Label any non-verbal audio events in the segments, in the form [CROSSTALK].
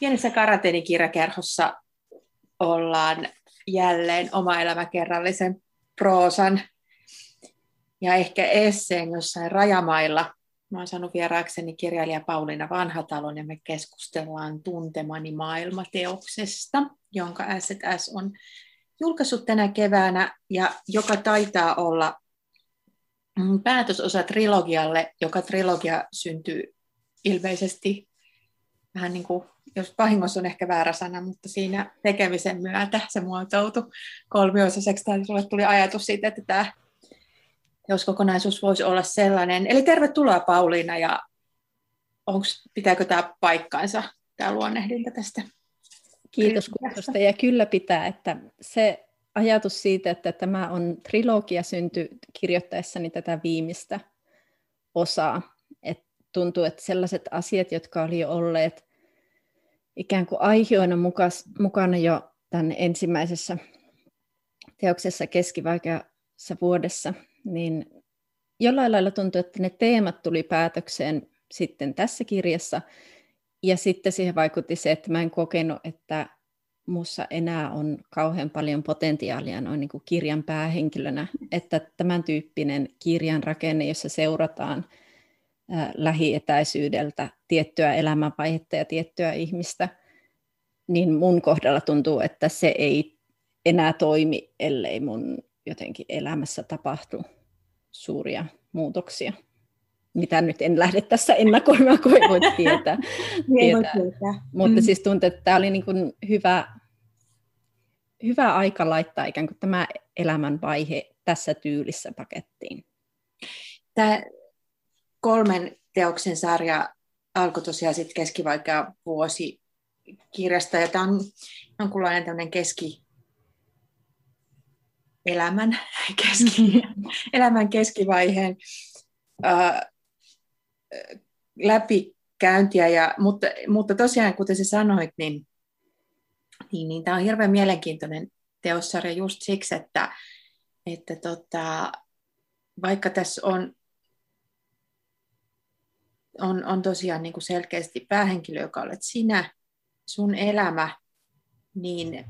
pienessä karanteenikirjakerhossa ollaan jälleen oma elämäkerrallisen proosan ja ehkä esseen jossain rajamailla. Mä oon saanut vieraakseni kirjailija Pauliina Vanhatalon ja me keskustellaan Tuntemani maailmateoksesta, jonka S&S on julkaissut tänä keväänä ja joka taitaa olla päätösosa trilogialle, joka trilogia syntyy ilmeisesti vähän niin kuin, jos vahingossa on ehkä väärä sana, mutta siinä tekemisen myötä se muotoutui kolmiosaiseksi, tai sulle tuli ajatus siitä, että tämä teoskokonaisuus voisi olla sellainen. Eli tervetuloa Pauliina, ja onks, pitääkö tämä paikkaansa, tämä luonnehdinta tästä? Kiitos kutsusta, ja kyllä pitää, että se ajatus siitä, että tämä on trilogia synty kirjoittaessani tätä viimeistä osaa. Et tuntuu, että sellaiset asiat, jotka oli olleet ikään kuin aihioina mukas, mukana jo tämän ensimmäisessä teoksessa keskivaikeassa vuodessa, niin jollain lailla tuntuu, että ne teemat tuli päätökseen sitten tässä kirjassa, ja sitten siihen vaikutti se, että mä en kokenut, että muussa enää on kauhean paljon potentiaalia noin niin kuin kirjan päähenkilönä, että tämän tyyppinen kirjan rakenne, jossa seurataan lähietäisyydeltä tiettyä elämänvaihetta ja tiettyä ihmistä, niin mun kohdalla tuntuu, että se ei enää toimi, ellei mun jotenkin elämässä tapahtu suuria muutoksia mitä nyt en lähde tässä ennakoimaan, kun ei voi [LAUGHS] tietää. Tietää. Mutta mm. siis tuntuu, että tämä oli niin kuin hyvä, hyvä aika laittaa ikään kuin tämä elämänvaihe tässä tyylissä pakettiin. Tämä kolmen teoksen sarja alkoi tosiaan sitten keskivaikea vuosi kirjasta, ja tämä on jonkunlainen tämmöinen keski, elämän, [LAUGHS] keski, [LAUGHS] elämän keskivaiheen ää, läpikäyntiä, ja, mutta, mutta tosiaan, kuten sä sanoit, niin, niin, niin tämä on hirveän mielenkiintoinen teossarja just siksi, että, että tota, vaikka tässä on, on, on tosiaan niin kuin selkeästi päähenkilö, joka olet sinä, sun elämä, niin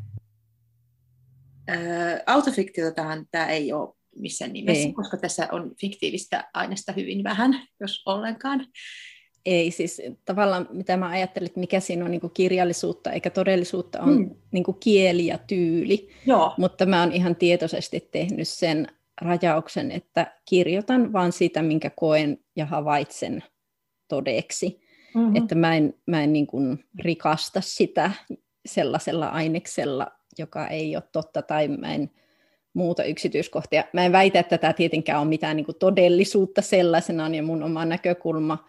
ää, autofiktiotahan tämä ei ole missään nimessä, ei. koska tässä on fiktiivistä aineesta hyvin vähän, jos ollenkaan. Ei, siis tavallaan mitä mä ajattelin, että mikä siinä on niin kirjallisuutta eikä todellisuutta, on hmm. niin kieli ja tyyli. Joo. Mutta mä oon ihan tietoisesti tehnyt sen rajauksen, että kirjoitan vain sitä, minkä koen ja havaitsen todeksi. Mm-hmm. Että mä en, mä en niin kuin rikasta sitä sellaisella aineksella, joka ei ole totta, tai mä en muuta yksityiskohtia. Mä en väitä, että tämä tietenkään on mitään niin kuin todellisuutta sellaisenaan ja mun oma näkökulma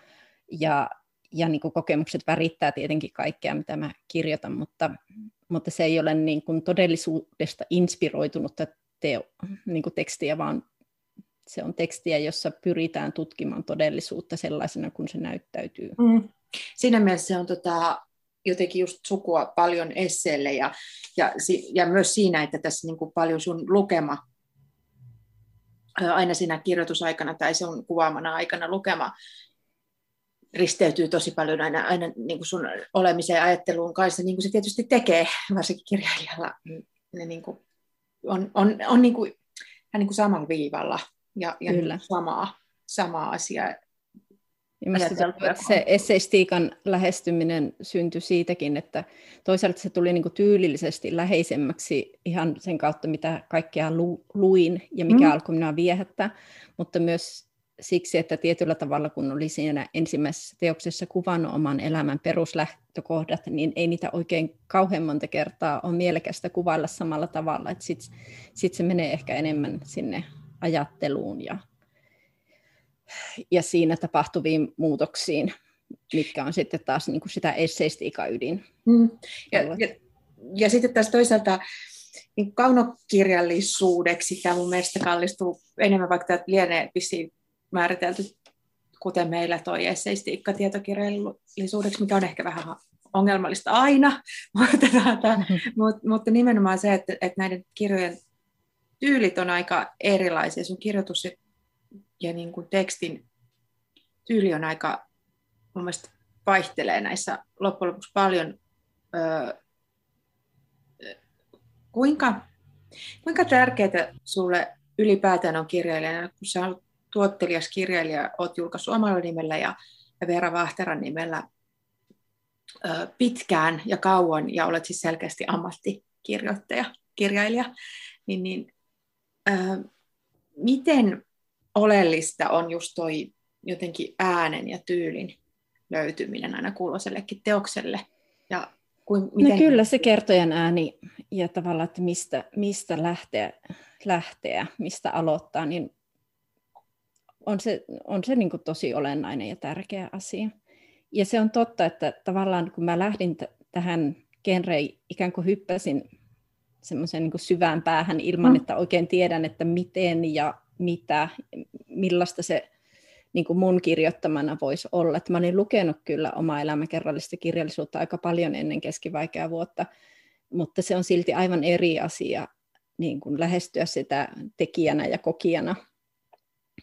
ja, ja niin kuin kokemukset värittää tietenkin kaikkea, mitä mä kirjoitan, mutta, mutta se ei ole niin kuin todellisuudesta inspiroitunutta teo, niin kuin tekstiä, vaan se on tekstiä, jossa pyritään tutkimaan todellisuutta sellaisena kuin se näyttäytyy. Mm. Siinä mielessä se on tota, jotenkin just sukua paljon esseelle ja, ja, ja myös siinä, että tässä niin kuin paljon sun lukema aina siinä kirjoitusaikana tai sun kuvaamana aikana lukema risteytyy tosi paljon aina, aina niin kuin sun olemiseen ja ajatteluun kanssa, niin kuin se tietysti tekee, [LAUGHS] varsinkin kirjailijalla. Ne niin kuin on, on, on niin kuin, niin kuin samalla viivalla ja, ja Kyllä. samaa, samaa asiaa se esseistiikan lähestyminen syntyi siitäkin, että toisaalta se tuli niin kuin tyylillisesti läheisemmäksi ihan sen kautta, mitä kaikkea lu, luin ja mikä mm. alkoi minua viehättää, mutta myös siksi, että tietyllä tavalla, kun oli siinä ensimmäisessä teoksessa kuvannut oman elämän peruslähtökohdat, niin ei niitä oikein kauhean monta kertaa ole mielekästä kuvailla samalla tavalla. Sitten sit se menee ehkä enemmän sinne ajatteluun ja ja siinä tapahtuviin muutoksiin, mitkä on sitten taas niin kuin sitä esseistiikaydin. Mm. Ja, ja, ja sitten taas toisaalta niin kaunokirjallisuudeksi tämä mun mielestä kallistuu enemmän, vaikka tämä lienee vissiin määritelty, kuten meillä toi esseistiikka tietokirjallisuudeksi, mikä on ehkä vähän ongelmallista aina, [LAUGHS] mutta, tuota, mm-hmm. mutta, mutta nimenomaan se, että, että näiden kirjojen tyylit on aika erilaisia. Sun kirjoitus ja niin kuin tekstin tyyli on aika, mun mielestä vaihtelee näissä loppujen lopuksi paljon ö, kuinka, kuinka tärkeää sulle ylipäätään on kirjailijana, kun sä olet tuottelijas kirjailija, olet julkaissut omalla nimellä ja, ja Veera Vahteran nimellä ö, pitkään ja kauan, ja olet siis selkeästi ammattikirjoittaja, kirjailija, niin, niin miten oleellista on just toi jotenkin äänen ja tyylin löytyminen aina kulloisellekin teokselle. Ja kuin, no miten... No kyllä se kertojan ääni ja tavallaan, että mistä, mistä lähteä, lähteä, mistä aloittaa, niin on se, on se niin kuin tosi olennainen ja tärkeä asia. Ja se on totta, että tavallaan kun mä lähdin t- tähän genreen, ikään kuin hyppäsin semmoiseen niin syvään päähän ilman, mm. että oikein tiedän, että miten ja mitä, millaista se niin kuin mun kirjoittamana voisi olla. Että mä olin lukenut kyllä omaa elämäkerrallista kirjallisuutta aika paljon ennen keskivaikeaa vuotta, mutta se on silti aivan eri asia niin kuin lähestyä sitä tekijänä ja kokijana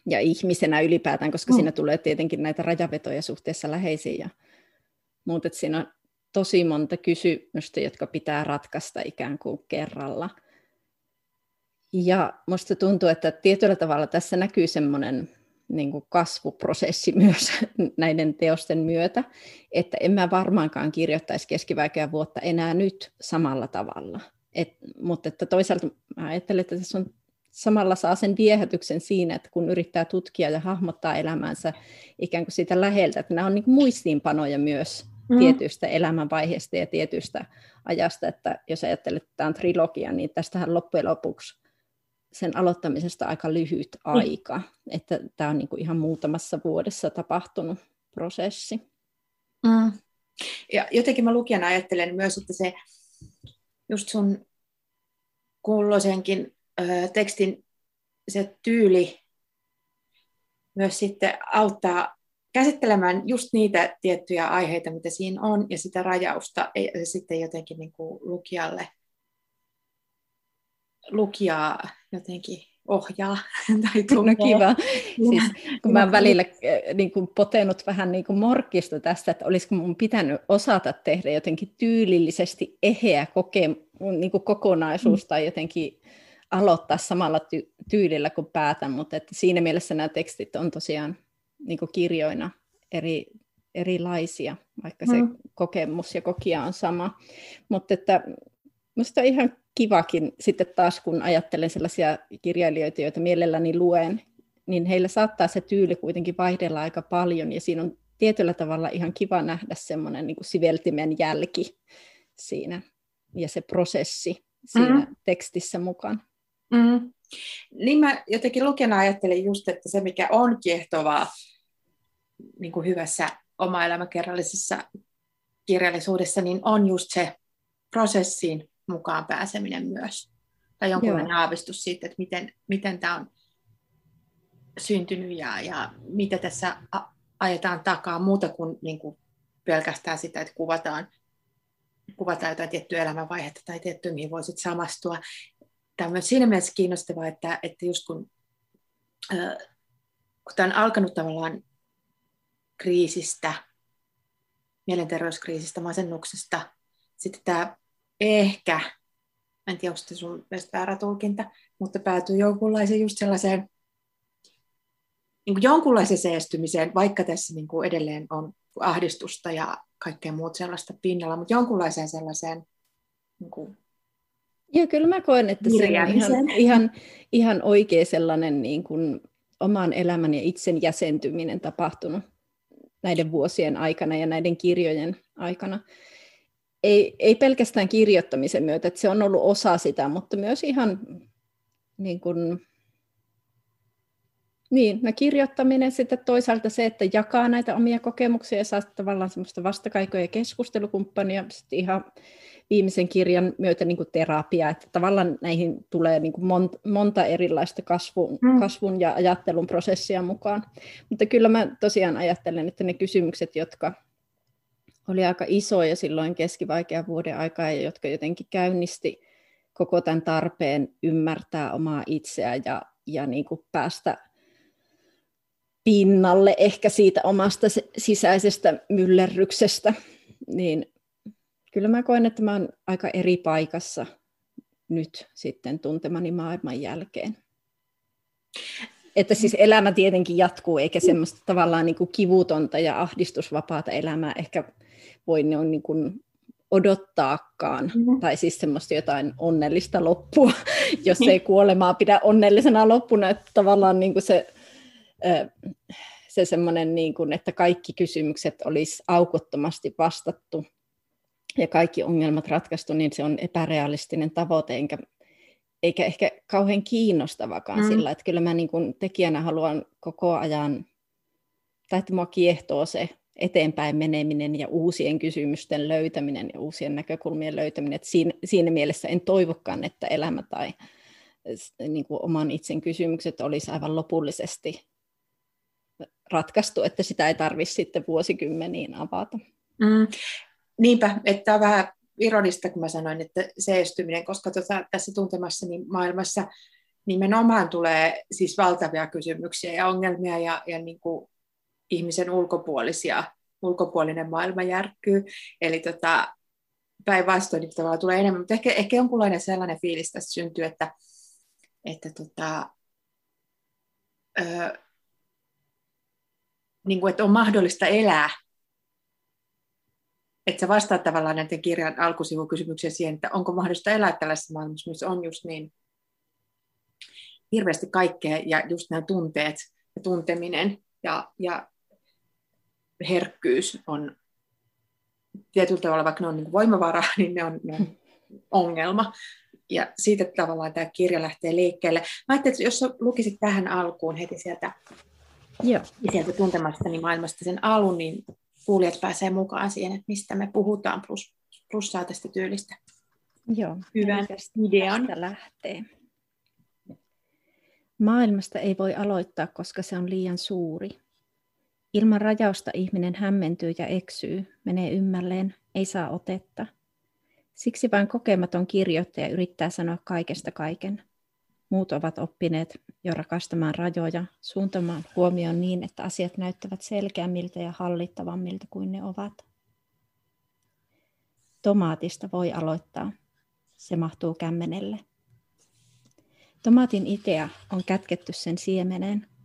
ja ihmisenä ylipäätään, koska mm. siinä tulee tietenkin näitä rajavetoja suhteessa läheisiin ja muut, että siinä on tosi monta kysymystä, jotka pitää ratkaista ikään kuin kerralla. Ja musta tuntuu, että tietyllä tavalla tässä näkyy semmoinen niin kuin kasvuprosessi [LAUGHS] myös näiden teosten myötä, että en mä varmaankaan kirjoittaisi keskivaikeaa vuotta enää nyt samalla tavalla. Et, mutta että toisaalta mä ajattelen, että tässä on samalla saa sen viehätyksen siinä, että kun yrittää tutkia ja hahmottaa elämänsä ikään kuin siitä läheltä, että nämä on niin muistiinpanoja myös mm. tietystä elämänvaiheesta ja tietystä ajasta, että jos ajattelet, että tämä on trilogia, niin tästähän loppujen lopuksi sen aloittamisesta aika lyhyt mm. aika, mm. että tämä on niin kuin ihan muutamassa vuodessa tapahtunut prosessi. Mm. Ja jotenkin mä lukijana ajattelen myös, että se just sun kulloisenkin ö, tekstin se tyyli myös sitten auttaa käsittelemään just niitä tiettyjä aiheita, mitä siinä on, ja sitä rajausta ja sitten jotenkin niin kuin lukijalle lukijaa jotenkin ohjaa [LAUGHS] tai. No kiva. Siis, [LAUGHS] kun mä oon välillä äh, niin kuin potenut vähän niin kuin morkista tästä, että olisiko mun pitänyt osata tehdä jotenkin tyylillisesti eheä koke, niin kuin kokonaisuus mm. tai jotenkin aloittaa samalla ty- tyylillä kuin päätän, mutta että siinä mielessä nämä tekstit on tosiaan niin kirjoina eri, erilaisia, vaikka se mm. kokemus ja kokija on sama. Mutta että Minusta on ihan kivakin sitten taas, kun ajattelen sellaisia kirjailijoita, joita mielelläni luen, niin heillä saattaa se tyyli kuitenkin vaihdella aika paljon, ja siinä on tietyllä tavalla ihan kiva nähdä semmoinen niin siveltimen jälki siinä, ja se prosessi siinä mm. tekstissä mukaan. Mm. Niin mä jotenkin lukena ajattelin just, että se mikä on kiehtovaa niin kuin hyvässä oma elämäkerrallisessa kirjallisuudessa, niin on just se prosessiin mukaan pääseminen myös. Tai jonkunlainen Joo. aavistus siitä, että miten, miten tämä on syntynyt ja, ja mitä tässä ajetaan takaa muuta kuin, niin kuin pelkästään sitä, että kuvataan, kuvataan jotain tiettyä elämänvaihetta tai tiettyä, mihin voisit samastua. Tämä on myös siinä mielessä kiinnostavaa, että, että just kun, äh, kun tämä on alkanut tavallaan kriisistä, mielenterveyskriisistä, masennuksesta, sitten tämä ehkä, en tiedä, onko se sun mielestä väärä tulkinta, mutta päätyy jonkunlaiseen just sellaiseen niin kuin jonkunlaiseen seestymiseen, vaikka tässä niin kuin edelleen on ahdistusta ja kaikkea muut sellaista pinnalla, mutta jonkunlaiseen sellaiseen niin kuin Joo, kyllä mä koen, että se on ihan, ihan, ihan oikea sellainen niin kuin oman elämän ja itsen jäsentyminen tapahtunut näiden vuosien aikana ja näiden kirjojen aikana. Ei, ei pelkästään kirjoittamisen myötä, että se on ollut osa sitä, mutta myös ihan niin kuin, niin, no kirjoittaminen sitten toisaalta se, että jakaa näitä omia kokemuksia ja saa tavallaan semmoista vastakaikoja ja keskustelukumppania, sitten ihan viimeisen kirjan myötä niin kuin terapia, että tavallaan näihin tulee niin kuin monta, monta erilaista kasvun, mm. kasvun ja ajattelun prosessia mukaan. Mutta kyllä mä tosiaan ajattelen, että ne kysymykset, jotka oli aika isoja silloin keskivaikean vuoden aikaa, ja jotka jotenkin käynnisti koko tämän tarpeen ymmärtää omaa itseä ja, ja niin kuin päästä pinnalle ehkä siitä omasta sisäisestä myllerryksestä, niin kyllä mä koen, että mä oon aika eri paikassa nyt sitten tuntemani maailman jälkeen. Että siis elämä tietenkin jatkuu, eikä semmoista tavallaan niin kuin kivutonta ja ahdistusvapaata elämää ehkä voi niin kuin odottaakaan, mm-hmm. tai siis semmoista jotain onnellista loppua, [LAUGHS] jos ei kuolemaa pidä onnellisena loppuna, että tavallaan niin kuin se, se semmoinen, niin kuin, että kaikki kysymykset olisi aukottomasti vastattu ja kaikki ongelmat ratkaistu, niin se on epärealistinen tavoite, enkä, eikä ehkä kauhean kiinnostavakaan mm. sillä, että kyllä mä niin kuin tekijänä haluan koko ajan, tai että mua kiehtoo se eteenpäin meneminen ja uusien kysymysten löytäminen ja uusien näkökulmien löytäminen. Että siinä, siinä mielessä en toivokaan, että elämä tai niin kuin oman itsen kysymykset olisi aivan lopullisesti ratkaistu, että sitä ei tarvitse sitten vuosikymmeniin avata. Mm, niinpä, että on vähän ironista, kun mä sanoin, että seestyminen, koska tota, tässä tuntemassani maailmassa nimenomaan tulee siis valtavia kysymyksiä ja ongelmia ja, ja niin kuin ihmisen ulkopuolisia, ulkopuolinen maailma järkkyy. Eli tota, päinvastoin niin tavallaan tulee enemmän, mutta ehkä, ehkä jonkunlainen sellainen fiilis tässä syntyy, että, että tota, ö, niin kuin, että on mahdollista elää. Että sä vastaat tavallaan näiden kirjan alkusivukysymyksiä siihen, että onko mahdollista elää tällaisessa maailmassa, missä on just niin hirveästi kaikkea ja just nämä tunteet ja tunteminen ja, ja herkkyys on tietyllä tavalla, vaikka ne on niin voimavara, [LAUGHS] niin ne on, ne on ongelma. Ja siitä tavallaan tämä kirja lähtee liikkeelle. Mä ajattelin, että jos lukisit tähän alkuun heti sieltä, Joo. sieltä tuntemastani maailmasta sen alun, niin kuulijat pääsee mukaan siihen, että mistä me puhutaan, plus, plus saa tästä tyylistä Joo, hyvän idean. lähtee. Maailmasta ei voi aloittaa, koska se on liian suuri. Ilman rajausta ihminen hämmentyy ja eksyy, menee ymmälleen, ei saa otetta. Siksi vain kokematon kirjoittaja yrittää sanoa kaikesta kaiken. Muut ovat oppineet jo rakastamaan rajoja, suuntamaan huomioon niin, että asiat näyttävät selkeämmiltä ja hallittavammilta kuin ne ovat. Tomaatista voi aloittaa. Se mahtuu kämmenelle. Tomaatin idea on kätketty sen siemeneen –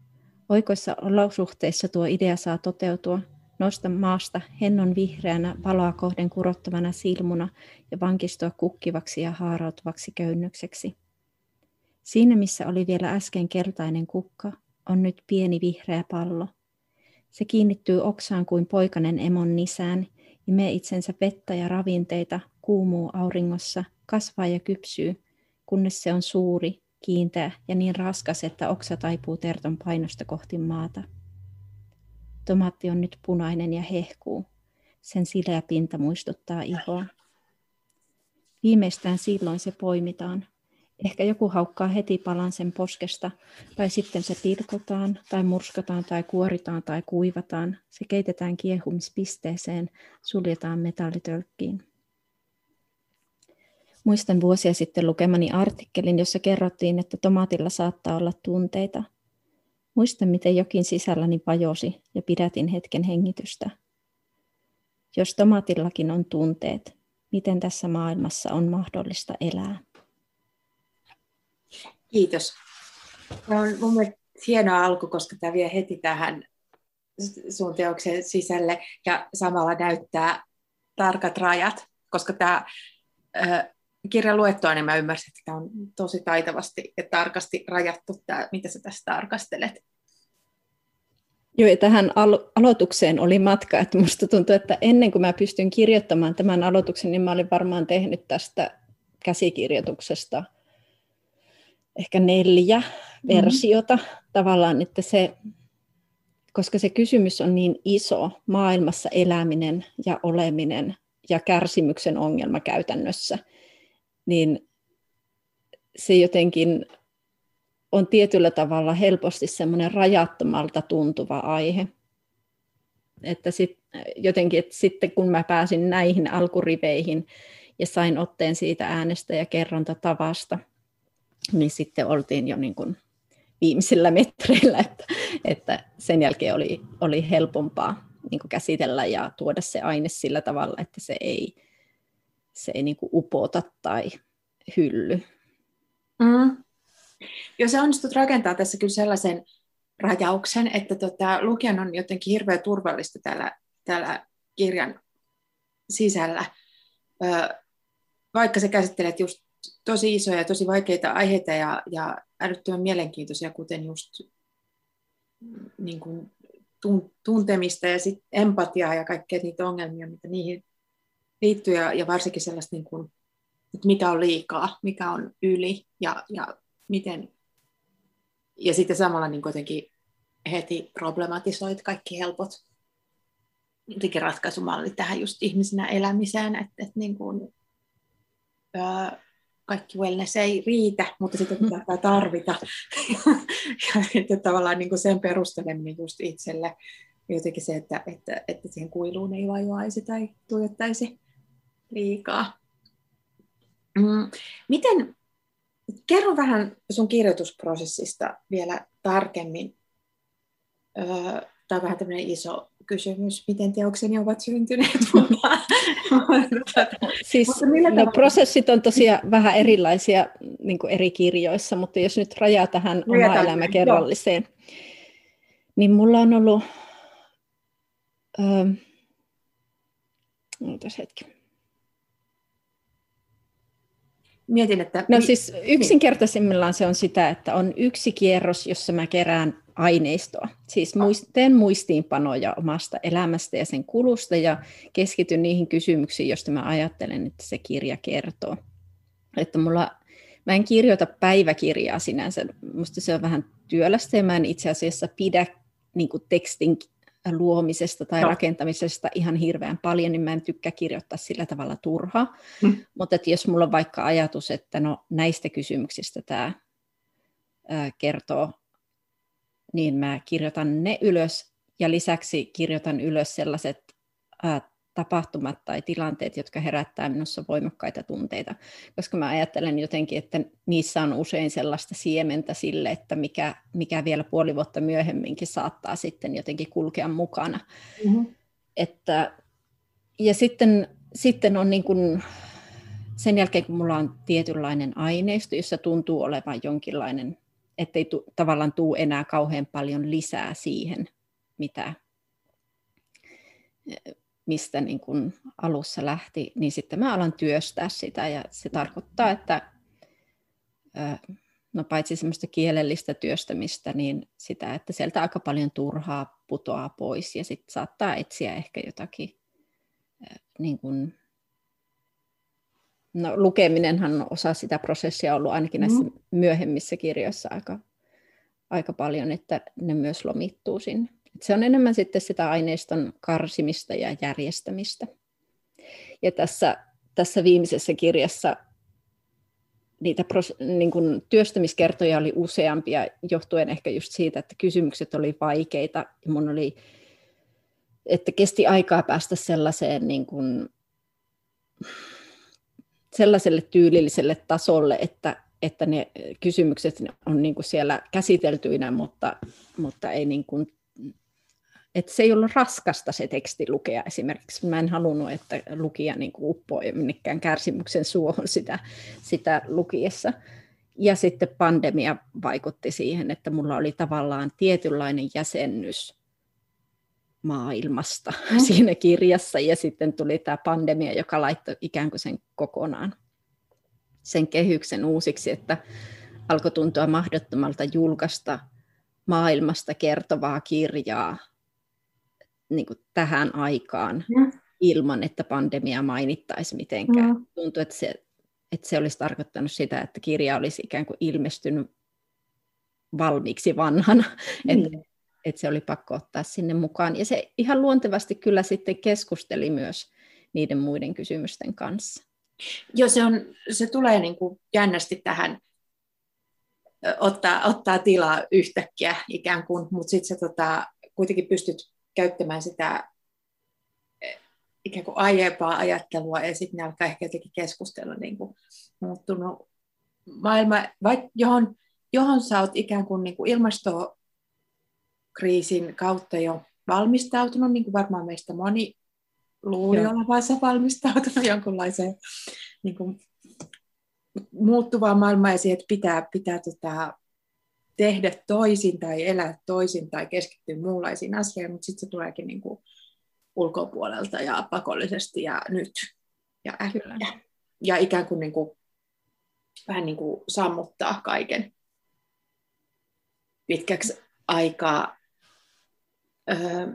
Oikoissa olosuhteissa tuo idea saa toteutua. Nosta maasta hennon vihreänä valoa kohden kurottavana silmuna ja vankistua kukkivaksi ja haarautuvaksi köynnökseksi. Siinä, missä oli vielä äsken keltainen kukka, on nyt pieni vihreä pallo. Se kiinnittyy oksaan kuin poikanen emon nisään, imee itsensä vettä ja ravinteita, kuumuu auringossa, kasvaa ja kypsyy, kunnes se on suuri, kiinteä ja niin raskas, että oksa taipuu terton painosta kohti maata. Tomaatti on nyt punainen ja hehkuu. Sen sileä pinta muistuttaa ihoa. Viimeistään silloin se poimitaan. Ehkä joku haukkaa heti palan sen poskesta, tai sitten se pilkotaan, tai murskataan, tai kuoritaan, tai kuivataan. Se keitetään kiehumispisteeseen, suljetaan metallitölkkiin. Muistan vuosia sitten lukemani artikkelin, jossa kerrottiin, että tomaatilla saattaa olla tunteita. Muistan, miten jokin sisälläni pajosi ja pidätin hetken hengitystä. Jos tomaatillakin on tunteet, miten tässä maailmassa on mahdollista elää? Kiitos. Tämä on mun mielestä hieno alku, koska tämä vie heti tähän sun teoksen sisälle ja samalla näyttää tarkat rajat, koska tämä kirjan luettua, niin mä ymmärsin, että tämä on tosi taitavasti ja tarkasti rajattu, tämä, mitä sä tässä tarkastelet. Joo, ja tähän alo- aloitukseen oli matka, että musta tuntuu, että ennen kuin mä pystyn kirjoittamaan tämän aloituksen, niin mä olin varmaan tehnyt tästä käsikirjoituksesta ehkä neljä mm-hmm. versiota tavallaan, että se, koska se kysymys on niin iso, maailmassa eläminen ja oleminen ja kärsimyksen ongelma käytännössä – niin se jotenkin on tietyllä tavalla helposti semmoinen rajattomalta tuntuva aihe. Että sit, jotenkin, että sitten kun mä pääsin näihin alkuriveihin ja sain otteen siitä äänestä ja kerrontatavasta, niin sitten oltiin jo niin kuin viimeisillä metreillä, että, että sen jälkeen oli, oli helpompaa niin kuin käsitellä ja tuoda se aine sillä tavalla, että se ei se ei niin kuin upota tai hylly. Mm. Joo, se onnistut rakentaa tässä kyllä sellaisen rajauksen, että tota, lukijan on jotenkin hirveän turvallista täällä, täällä kirjan sisällä. Vaikka sä käsittelet just tosi isoja ja tosi vaikeita aiheita ja, ja älyttömän mielenkiintoisia, kuten just niin kuin tuntemista ja sit empatiaa ja kaikkea niitä ongelmia, mitä niihin liittyy, ja, ja varsinkin sellaista, niin kuin, että mikä on liikaa, mikä on yli, ja, ja miten, ja sitten samalla niin kuitenkin heti problematisoit kaikki helpot jotenkin ratkaisumallit tähän just ihmisenä elämiseen, että, että niin kuin, ää, kaikki wellness ei riitä, mutta sitä pitää tarvita. [LAUGHS] ja tavallaan niin kuin sen perusteleminen just itselle, jotenkin se, että, että, että siihen kuiluun ei vajoaisi tai tuijottaisi liikaa. Mm. Miten, kerro vähän sun kirjoitusprosessista vielä tarkemmin. Öö, Tämä on vähän tämmöinen iso kysymys, miten teokseni ovat syntyneet. [LAUGHS] siis, no, prosessit on tosiaan vähän erilaisia niin eri kirjoissa, mutta jos nyt rajaa tähän oma elämäkerralliseen, niin mulla on ollut... Öö, hetki. Mietin, että... No siis yksinkertaisimmillaan se on sitä, että on yksi kierros, jossa mä kerään aineistoa. Siis teen muistiinpanoja omasta elämästä ja sen kulusta ja keskityn niihin kysymyksiin, joista mä ajattelen, että se kirja kertoo. Että mulla, mä en kirjoita päiväkirjaa sinänsä, musta se on vähän työlästä ja mä en itse asiassa pidä niin tekstin luomisesta tai no. rakentamisesta ihan hirveän paljon, niin mä en tykkää kirjoittaa sillä tavalla turhaa. Hmm. Mutta jos mulla on vaikka ajatus, että no näistä kysymyksistä tämä kertoo, niin mä kirjoitan ne ylös ja lisäksi kirjoitan ylös sellaiset ää, tapahtumat tai tilanteet, jotka herättää minussa voimakkaita tunteita, koska mä ajattelen jotenkin, että niissä on usein sellaista siementä sille, että mikä, mikä vielä puoli vuotta myöhemminkin saattaa sitten jotenkin kulkea mukana. Mm-hmm. Että, ja sitten, sitten on niin kuin, sen jälkeen, kun mulla on tietynlainen aineisto, jossa tuntuu olevan jonkinlainen, ettei tu, tavallaan tuu enää kauhean paljon lisää siihen, mitä mistä niin kuin alussa lähti, niin sitten mä alan työstää sitä ja se tarkoittaa, että no paitsi semmoista kielellistä työstämistä, niin sitä, että sieltä aika paljon turhaa putoaa pois ja sitten saattaa etsiä ehkä jotakin niin kuin, no lukeminenhan on osa sitä prosessia ollut ainakin näissä mm. myöhemmissä kirjoissa aika, aika paljon, että ne myös lomittuu sinne. Se on enemmän sitten sitä aineiston karsimista ja järjestämistä. Ja tässä, tässä viimeisessä kirjassa niitä pros, niin kuin työstämiskertoja oli useampia, johtuen ehkä just siitä, että kysymykset oli vaikeita. Ja mun oli, että kesti aikaa päästä sellaiseen niin kuin, sellaiselle tyylilliselle tasolle, että, että ne kysymykset on niin kuin siellä käsiteltyinä, mutta, mutta ei niin kuin että se ei ollut raskasta se teksti lukea esimerkiksi. Mä en halunnut, että lukija niin uppoi minnekään kärsimyksen suohon sitä, sitä lukiessa. Ja sitten pandemia vaikutti siihen, että mulla oli tavallaan tietynlainen jäsennys maailmasta mm. [LAUGHS] siinä kirjassa. Ja sitten tuli tämä pandemia, joka laittoi ikään kuin sen kokonaan sen kehyksen uusiksi, että alkoi tuntua mahdottomalta julkaista maailmasta kertovaa kirjaa niin kuin tähän aikaan mm. ilman, että pandemia mainittaisi mitenkään. Mm. Tuntuu, että se, että se olisi tarkoittanut sitä, että kirja olisi ikään kuin ilmestynyt valmiiksi vanhana, mm. [LAUGHS] että, että se oli pakko ottaa sinne mukaan. Ja se ihan luontevasti kyllä sitten keskusteli myös niiden muiden kysymysten kanssa. Joo, se, on, se tulee niin kuin jännästi tähän, ottaa, ottaa tilaa yhtäkkiä ikään kuin, mutta sitten se tota, kuitenkin pystyt käyttämään sitä ikään kuin aiempaa ajattelua ja sitten ne alkaa ehkä jotenkin keskustella niin kuin muuttunut maailma, vai, johon, johon sä oot ikään kuin, niin kuin ilmastokriisin kautta jo valmistautunut, niin kuin varmaan meistä moni luuli Joo. olevansa valmistautunut jonkunlaiseen niin kuin, muuttuvaan maailmaan ja siihen, että pitää, pitää tota, tehdä toisin tai elää toisin tai keskittyä muunlaisiin asioihin, mutta sitten se tuleekin niin kuin ulkopuolelta ja pakollisesti ja nyt ja äkkiä. Ja ikään kuin, niin kuin vähän niin kuin sammuttaa kaiken pitkäksi aikaa. Öö,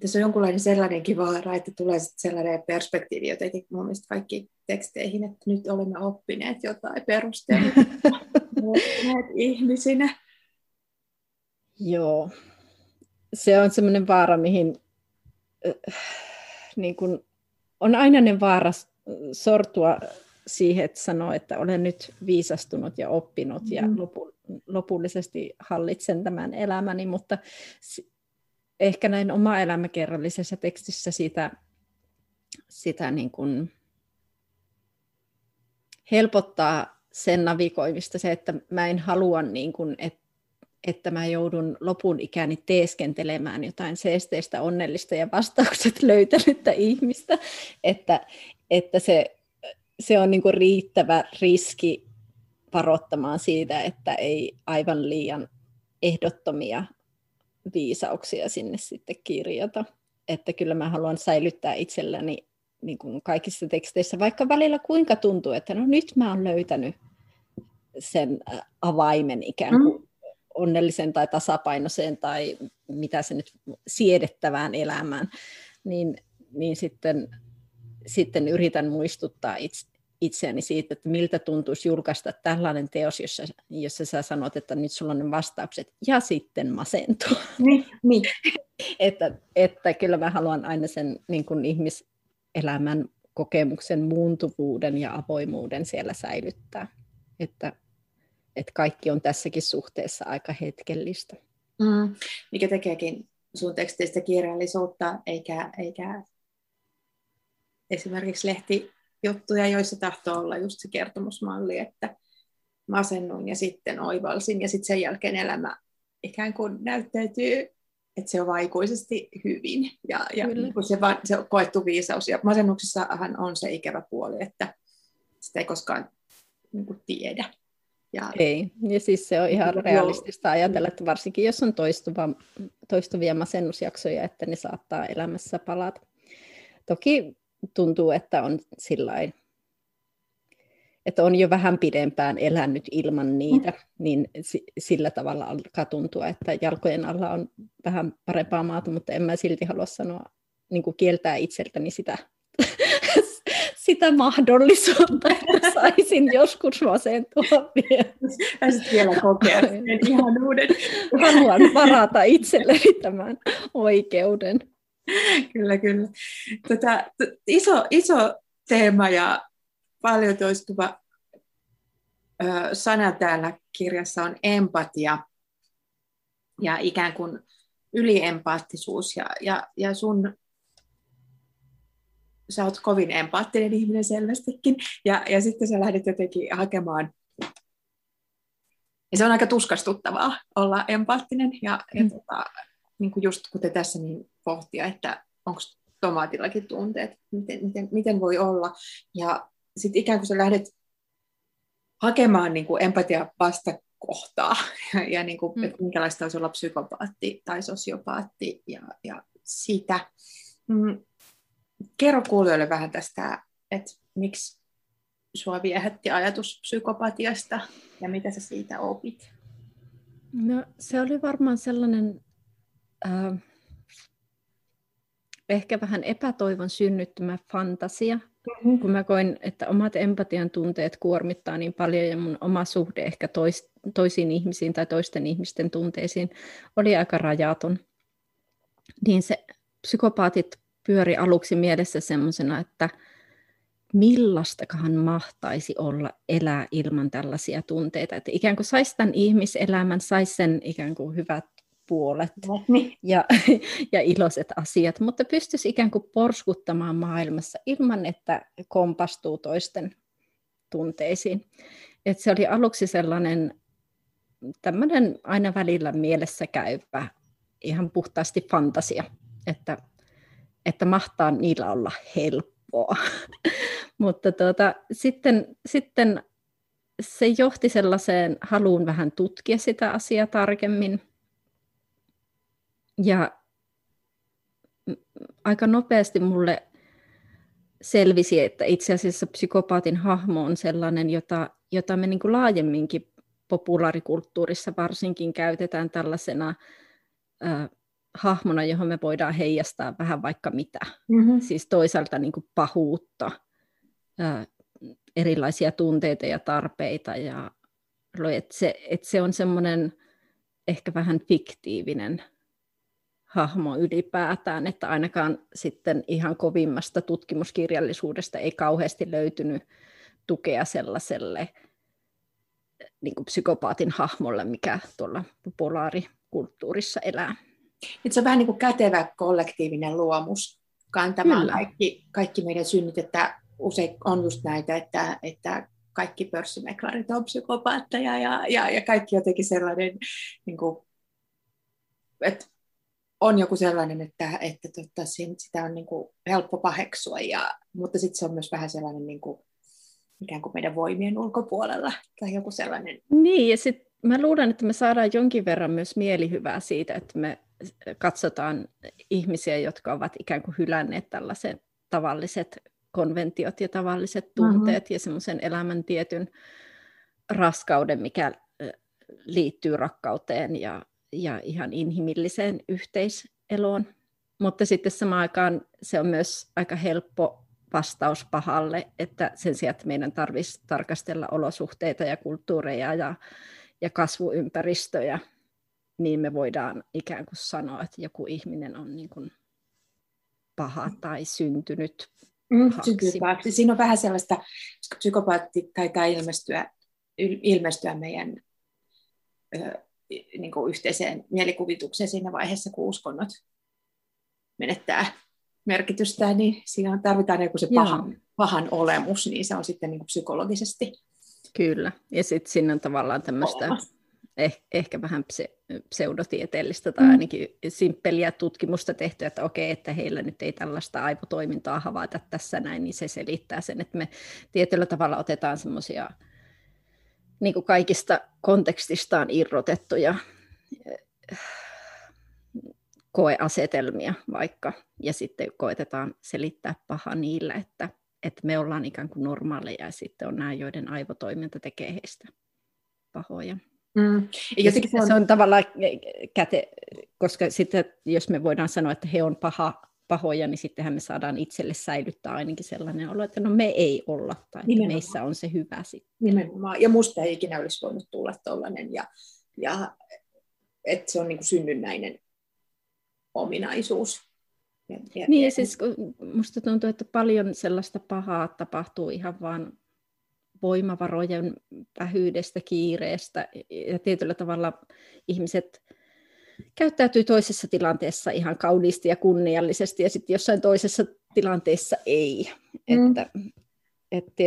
tässä on jonkunlainen sellainenkin vaara, että tulee sellainen perspektiivi jotenkin mun mielestä kaikki teksteihin, että nyt olemme oppineet jotain perusteella [LAUGHS] ihmisinä. Joo. Se on semmoinen vaara, mihin äh, niin kun, on ainainen vaara sortua siihen, että sanoo, että olen nyt viisastunut ja oppinut mm. ja lopu, lopullisesti hallitsen tämän elämäni, mutta ehkä näin oma elämäkerrallisessa tekstissä sitä, sitä niin kuin helpottaa sen navigoimista se, että mä en halua, niin kuin, että että mä joudun lopun ikäni teeskentelemään jotain seesteistä, onnellista ja vastaukset [LAUGHS] löytänyttä ihmistä, että, että se, se on niin kuin riittävä riski varoittamaan siitä, että ei aivan liian ehdottomia viisauksia sinne sitten kirjata. Että kyllä mä haluan säilyttää itselläni niin kuin kaikissa teksteissä, vaikka välillä kuinka tuntuu, että no nyt mä oon löytänyt sen avaimen ikään kuin mm. onnellisen tai tasapainoiseen tai mitä se nyt siedettävään elämään, niin, niin sitten, sitten yritän muistuttaa itse, itseäni siitä, että miltä tuntuisi julkaista tällainen teos, jossa, jossa sä sanot, että nyt sulla on ne vastaukset, ja sitten masentua. Niin, niin. [LAUGHS] että, että kyllä mä haluan aina sen niin kuin ihmiselämän kokemuksen muuntuvuuden ja avoimuuden siellä säilyttää. Että, että kaikki on tässäkin suhteessa aika hetkellistä. Mm, mikä tekeekin sun teksteistä kirjallisuutta, eikä, eikä esimerkiksi lehti juttuja, joissa tahtoo olla just se kertomusmalli, että masennuin ja sitten oivalsin ja sitten sen jälkeen elämä ikään kuin näyttäytyy, että se on vaikuisesti hyvin ja, ja niin se, va, se on koettu viisaus. Ja masennuksessahan on se ikävä puoli, että sitä ei koskaan niin kuin tiedä. Ja, ei, ja siis se on ihan realistista ajatella, että varsinkin jos on toistuva, toistuvia masennusjaksoja, että ne saattaa elämässä palata. Toki tuntuu, että on sillain, että on jo vähän pidempään elänyt ilman niitä, mm. niin sillä tavalla alkaa tuntua, että jalkojen alla on vähän parempaa maata, mutta en mä silti halua sanoa, niin kuin kieltää itseltäni sitä, [LAUGHS] sitä mahdollisuutta, että saisin [LAUGHS] joskus masentua vielä. Pääsit vielä kokea [LAUGHS] ihan uuden. Haluan varata itselleni tämän oikeuden. [LAUGHS] kyllä, kyllä. Tota, iso, iso teema ja paljon toistuva ö, sana täällä kirjassa on empatia ja ikään kuin yliempaattisuus. Ja, ja, ja sun, sä oot kovin empaattinen ihminen selvästikin, ja, ja sitten sä lähdet jotenkin hakemaan ja se on aika tuskastuttavaa olla empaattinen ja, mm. ja tota, niin kuin just kuten tässä, niin pohtia, että onko tomaatillakin tunteet, miten, miten, miten voi olla. Ja sitten ikään kuin sä lähdet hakemaan niin kuin empatia vastakohtaa [LAUGHS] ja, ja niin kuin, mm. että minkälaista olisi olla psykopaatti tai sosiopaatti ja, ja sitä. Mm, kerro kuulijoille vähän tästä, että miksi sua viehätti ajatus psykopatiasta ja mitä sä siitä opit? No se oli varmaan sellainen äh, ehkä vähän epätoivon synnyttämä fantasia, mm-hmm. kun mä koin, että omat empatian tunteet kuormittaa niin paljon ja mun oma suhde ehkä tois, toisiin ihmisiin tai toisten ihmisten tunteisiin oli aika rajaton. Niin se psykopaatit pyöri aluksi mielessä semmoisena, että millaistakaan mahtaisi olla elää ilman tällaisia tunteita. Että ikään kuin saisi tämän ihmiselämän, saisi sen ikään kuin hyvät puolet niin. ja, [LAUGHS] ja iloiset asiat, mutta pystyisi ikään kuin porskuttamaan maailmassa ilman, että kompastuu toisten tunteisiin. Et se oli aluksi sellainen tämmöinen aina välillä mielessä käyvä ihan puhtaasti fantasia, että, että mahtaa niillä olla helppoa. [LAUGHS] Mutta tuota, sitten, sitten se johti sellaiseen haluun vähän tutkia sitä asiaa tarkemmin. Ja aika nopeasti mulle selvisi, että itse asiassa psykopaatin hahmo on sellainen, jota, jota me niin kuin laajemminkin populaarikulttuurissa varsinkin käytetään tällaisena äh, hahmona, johon me voidaan heijastaa vähän vaikka mitä. Mm-hmm. Siis toisaalta niin kuin pahuutta, äh, erilaisia tunteita ja tarpeita. Ja, että se, että se on semmoinen ehkä vähän fiktiivinen hahmo ylipäätään, että ainakaan sitten ihan kovimmasta tutkimuskirjallisuudesta ei kauheasti löytynyt tukea sellaiselle niin kuin psykopaatin hahmolle, mikä tuolla populaarikulttuurissa elää. se on vähän niin kuin kätevä kollektiivinen luomus kantamaan kaikki, kaikki meidän synnit, että usein on just näitä, että, että kaikki pörssimeklarit on psykopaatteja ja, ja, ja kaikki jotenkin sellainen, niin kuin, että on joku sellainen, että, että tota, sitä on niin kuin helppo paheksua, ja, mutta sitten se on myös vähän sellainen niin kuin, ikään kuin meidän voimien ulkopuolella tai joku sellainen. Niin, ja sitten mä luulen, että me saadaan jonkin verran myös mielihyvää siitä, että me katsotaan ihmisiä, jotka ovat ikään kuin hylänneet tällaisen tavalliset konventiot ja tavalliset tunteet mm-hmm. ja semmoisen elämän tietyn raskauden, mikä liittyy rakkauteen ja, ja ihan inhimilliseen yhteiseloon. Mutta sitten samaan aikaan se on myös aika helppo vastaus pahalle, että sen sijaan, että meidän tarvitsisi tarkastella olosuhteita ja kulttuureja ja, ja kasvuympäristöjä, niin me voidaan ikään kuin sanoa, että joku ihminen on niin kuin paha tai syntynyt mm, pahaksi. Siinä on vähän sellaista, koska psykopaatti taitaa ilmestyä, ilmestyä meidän ö, niin kuin yhteiseen mielikuvitukseen siinä vaiheessa, kun uskonnot menettää merkitystään, niin siinä tarvitaan joku se pahan, pahan olemus, niin se on sitten niin kuin psykologisesti. Kyllä, ja sitten siinä on tavallaan tämmöistä eh, ehkä vähän pse, pseudotieteellistä tai mm. ainakin simppeliä tutkimusta tehty, että okei, että heillä nyt ei tällaista aivotoimintaa havaita tässä näin, niin se selittää sen, että me tietyllä tavalla otetaan semmoisia niin kuin kaikista kontekstistaan irrotettuja eh, koeasetelmia vaikka, ja sitten koetetaan selittää paha niillä, että, että me ollaan ikään kuin normaaleja, ja sitten on nämä, joiden aivotoiminta tekee heistä pahoja. Mm. Ja se, on... se on tavallaan käte, koska sitten jos me voidaan sanoa, että he on paha, pahoja, niin sittenhän me saadaan itselle säilyttää ainakin sellainen olo, että no me ei olla, tai että meissä on se hyvä sitten. Nimenomaan, ja musta ei ikinä olisi voinut tulla tuollainen, ja, ja että se on niin kuin synnynnäinen ominaisuus. Ja, ja, niin, ja siis musta tuntuu, että paljon sellaista pahaa tapahtuu ihan vaan voimavarojen vähyydestä, kiireestä, ja tietyllä tavalla ihmiset käyttäytyy toisessa tilanteessa ihan kauniisti ja kunniallisesti, ja sitten jossain toisessa tilanteessa ei. Mm. Että, että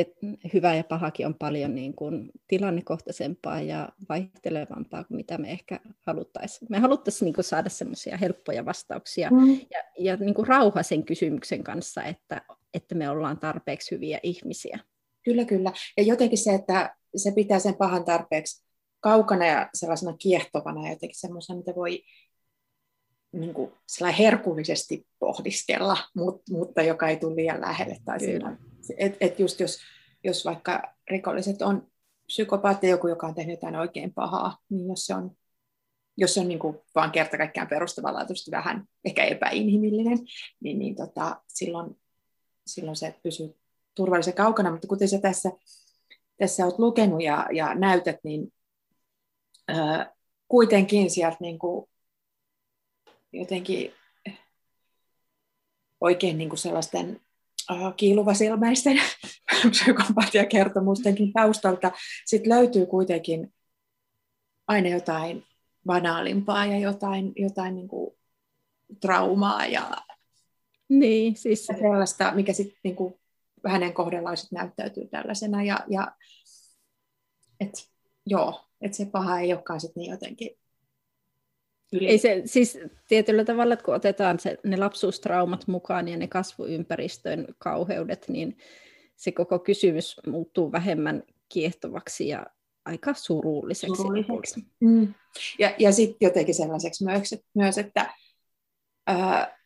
hyvä ja pahakin on paljon niin kuin tilannekohtaisempaa ja vaihtelevampaa kuin mitä me ehkä haluttaisiin. Me haluttaisiin niin kuin saada semmoisia helppoja vastauksia mm. ja, ja niin kuin rauha sen kysymyksen kanssa, että, että me ollaan tarpeeksi hyviä ihmisiä. Kyllä, kyllä. Ja jotenkin se, että se pitää sen pahan tarpeeksi kaukana ja sellaisena kiehtovana ja jotenkin semmoisena, mitä voi niin kuin, herkullisesti pohdiskella, mutta, mutta joka ei tule liian lähelle. Tai et, et just jos, jos vaikka rikolliset on psykopaatti, joku, joka on tehnyt jotain oikein pahaa, niin jos se on, jos se on niin kuin vaan kerta kaikkiaan perustavanlaatuisesti vähän ehkä epäinhimillinen, niin, niin tota, silloin, silloin se pysyy turvallisen kaukana, mutta kuten sä tässä, tässä olet lukenut ja, ja näytät, niin kuitenkin sieltä niin kuin jotenkin oikein niin kuin sellaisten kiiluvasilmäisten [LAUGHS] psykopatiakertomustenkin taustalta sit löytyy kuitenkin aina jotain banaalimpaa ja jotain, jotain niin kuin traumaa ja niin, siis... sellaista, mikä sitten niin kuin hänen kohdallaan sit näyttäytyy tällaisena. Ja, ja et, joo, että se paha ei olekaan sit niin jotenkin Yli. Ei se, siis tietyllä tavalla, että kun otetaan se, ne lapsuustraumat mukaan ja ne kasvuympäristön kauheudet, niin se koko kysymys muuttuu vähemmän kiehtovaksi ja aika surulliseksi. surulliseksi. Mm. Ja, ja sitten jotenkin sellaiseksi myös, että, myös, että ää,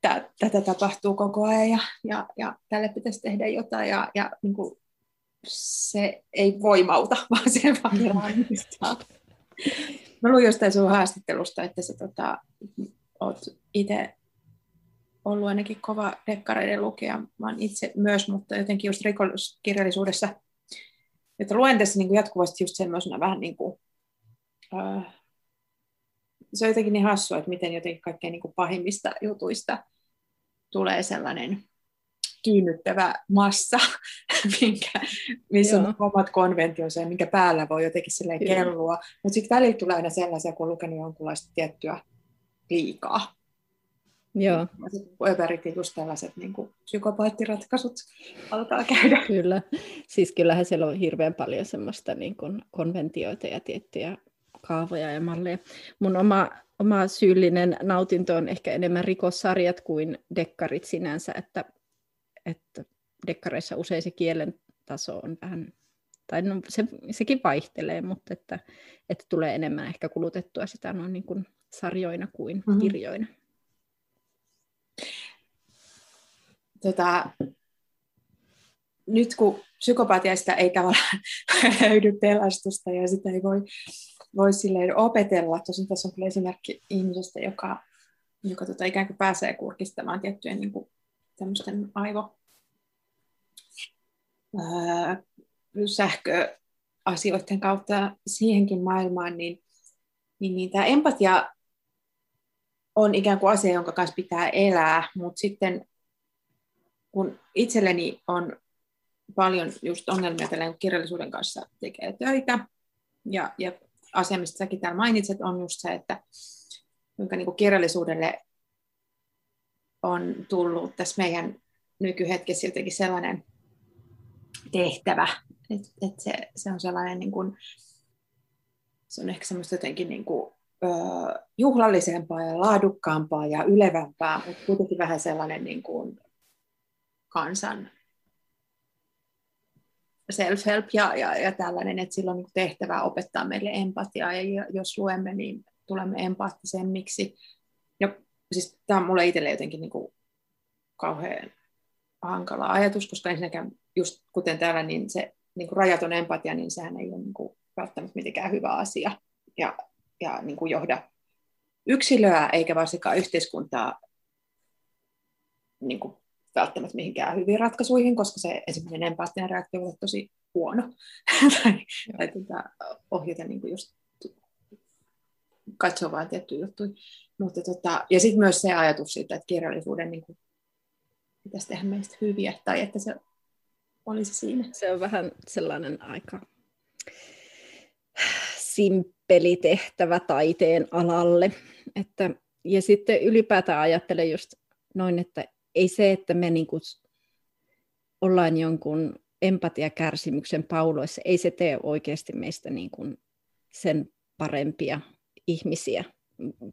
tä, tätä tapahtuu koko ajan ja, ja, ja tälle pitäisi tehdä jotain ja, ja niin kuin, se ei voimauta, [LAUGHS] vaan se vaan Mä luin jostain sun haastattelusta, että sä tota, oot itse ollut ainakin kova dekkareiden lukija. Mä oon itse myös, mutta jotenkin just rikolliskirjallisuudessa, että luen tässä niin kuin jatkuvasti just semmoisena vähän niin kuin, äh, se on jotenkin niin hassua, että miten jotenkin kaikkein niin kuin pahimmista jutuista tulee sellainen tyynnyttävä massa, [LAUGHS] minkä, missä Joo. on omat konventionsa ja minkä päällä voi jotenkin silleen kellua. Mutta sitten välillä tulee aina sellaisia, kun on lukenut jonkunlaista tiettyä liikaa. Joo. Överit just tällaiset niin kuin psykopaattiratkaisut alkaa käydä. Kyllä. Siis kyllähän siellä on hirveän paljon semmoista niin kuin konventioita ja tiettyjä kaavoja ja malleja. Mun oma, oma syyllinen nautinto on ehkä enemmän rikossarjat kuin dekkarit sinänsä, että että dekkareissa usein se kielen taso on vähän, tai no, se, sekin vaihtelee, mutta että, että tulee enemmän ehkä kulutettua sitä noin niin kuin sarjoina kuin mm-hmm. kirjoina. Tota, nyt kun psykopatiasta ei tavallaan [LAUGHS] löydy pelastusta ja sitä ei voi, voi silleen opetella, tosin tässä on kyllä esimerkki ihmisestä, joka, joka tota ikään kuin pääsee kurkistamaan tiettyjä niin kuin tämmöisten aivo sähköasioiden kautta siihenkin maailmaan, niin, niin, niin tämä empatia on ikään kuin asia, jonka kanssa pitää elää, mutta sitten kun itselleni on paljon just ongelmia tällä kirjallisuuden kanssa tekee töitä, ja, ja asia, mistä säkin täällä mainitset, on just se, että kuinka niin kirjallisuudelle on tullut tässä meidän nykyhetkessä jotenkin sellainen tehtävä, että et se, se on sellainen niin kuin, se on ehkä semmoista jotenkin niin kuin, ö, juhlallisempaa ja laadukkaampaa ja ylevämpää, mutta kuitenkin vähän sellainen niin kuin kansan self-help ja, ja, ja tällainen, että sillä on niin tehtävä opettaa meille empatiaa ja jos luemme, niin tulemme empaattisemmiksi. Siis tämä on mulle itselle jotenkin niin kuin kauhean hankala ajatus, koska ensinnäkään just kuten täällä, niin se niin kuin rajaton empatia, niin sehän ei ole niin kuin välttämättä mitenkään hyvä asia ja, ja niin kuin johda yksilöä eikä varsinkaan yhteiskuntaa niin kuin välttämättä mihinkään hyviin ratkaisuihin, koska se ensimmäinen empaattinen reaktio on tosi huono. [LAUGHS] Tai, tai tuota, ohjata niin kuin just katsoa vain tiettyjä juttuja. Mutta tota, ja sitten myös se ajatus siitä, että kirjallisuuden niin kuin, pitäisi tehdä meistä hyviä, tai että se olisi siinä. Se on vähän sellainen aika simppeli tehtävä taiteen alalle. Että, ja sitten ylipäätään ajattelen just noin, että ei se, että me niin kuin ollaan jonkun empatiakärsimyksen pauloissa, ei se tee oikeasti meistä niin kuin sen parempia ihmisiä.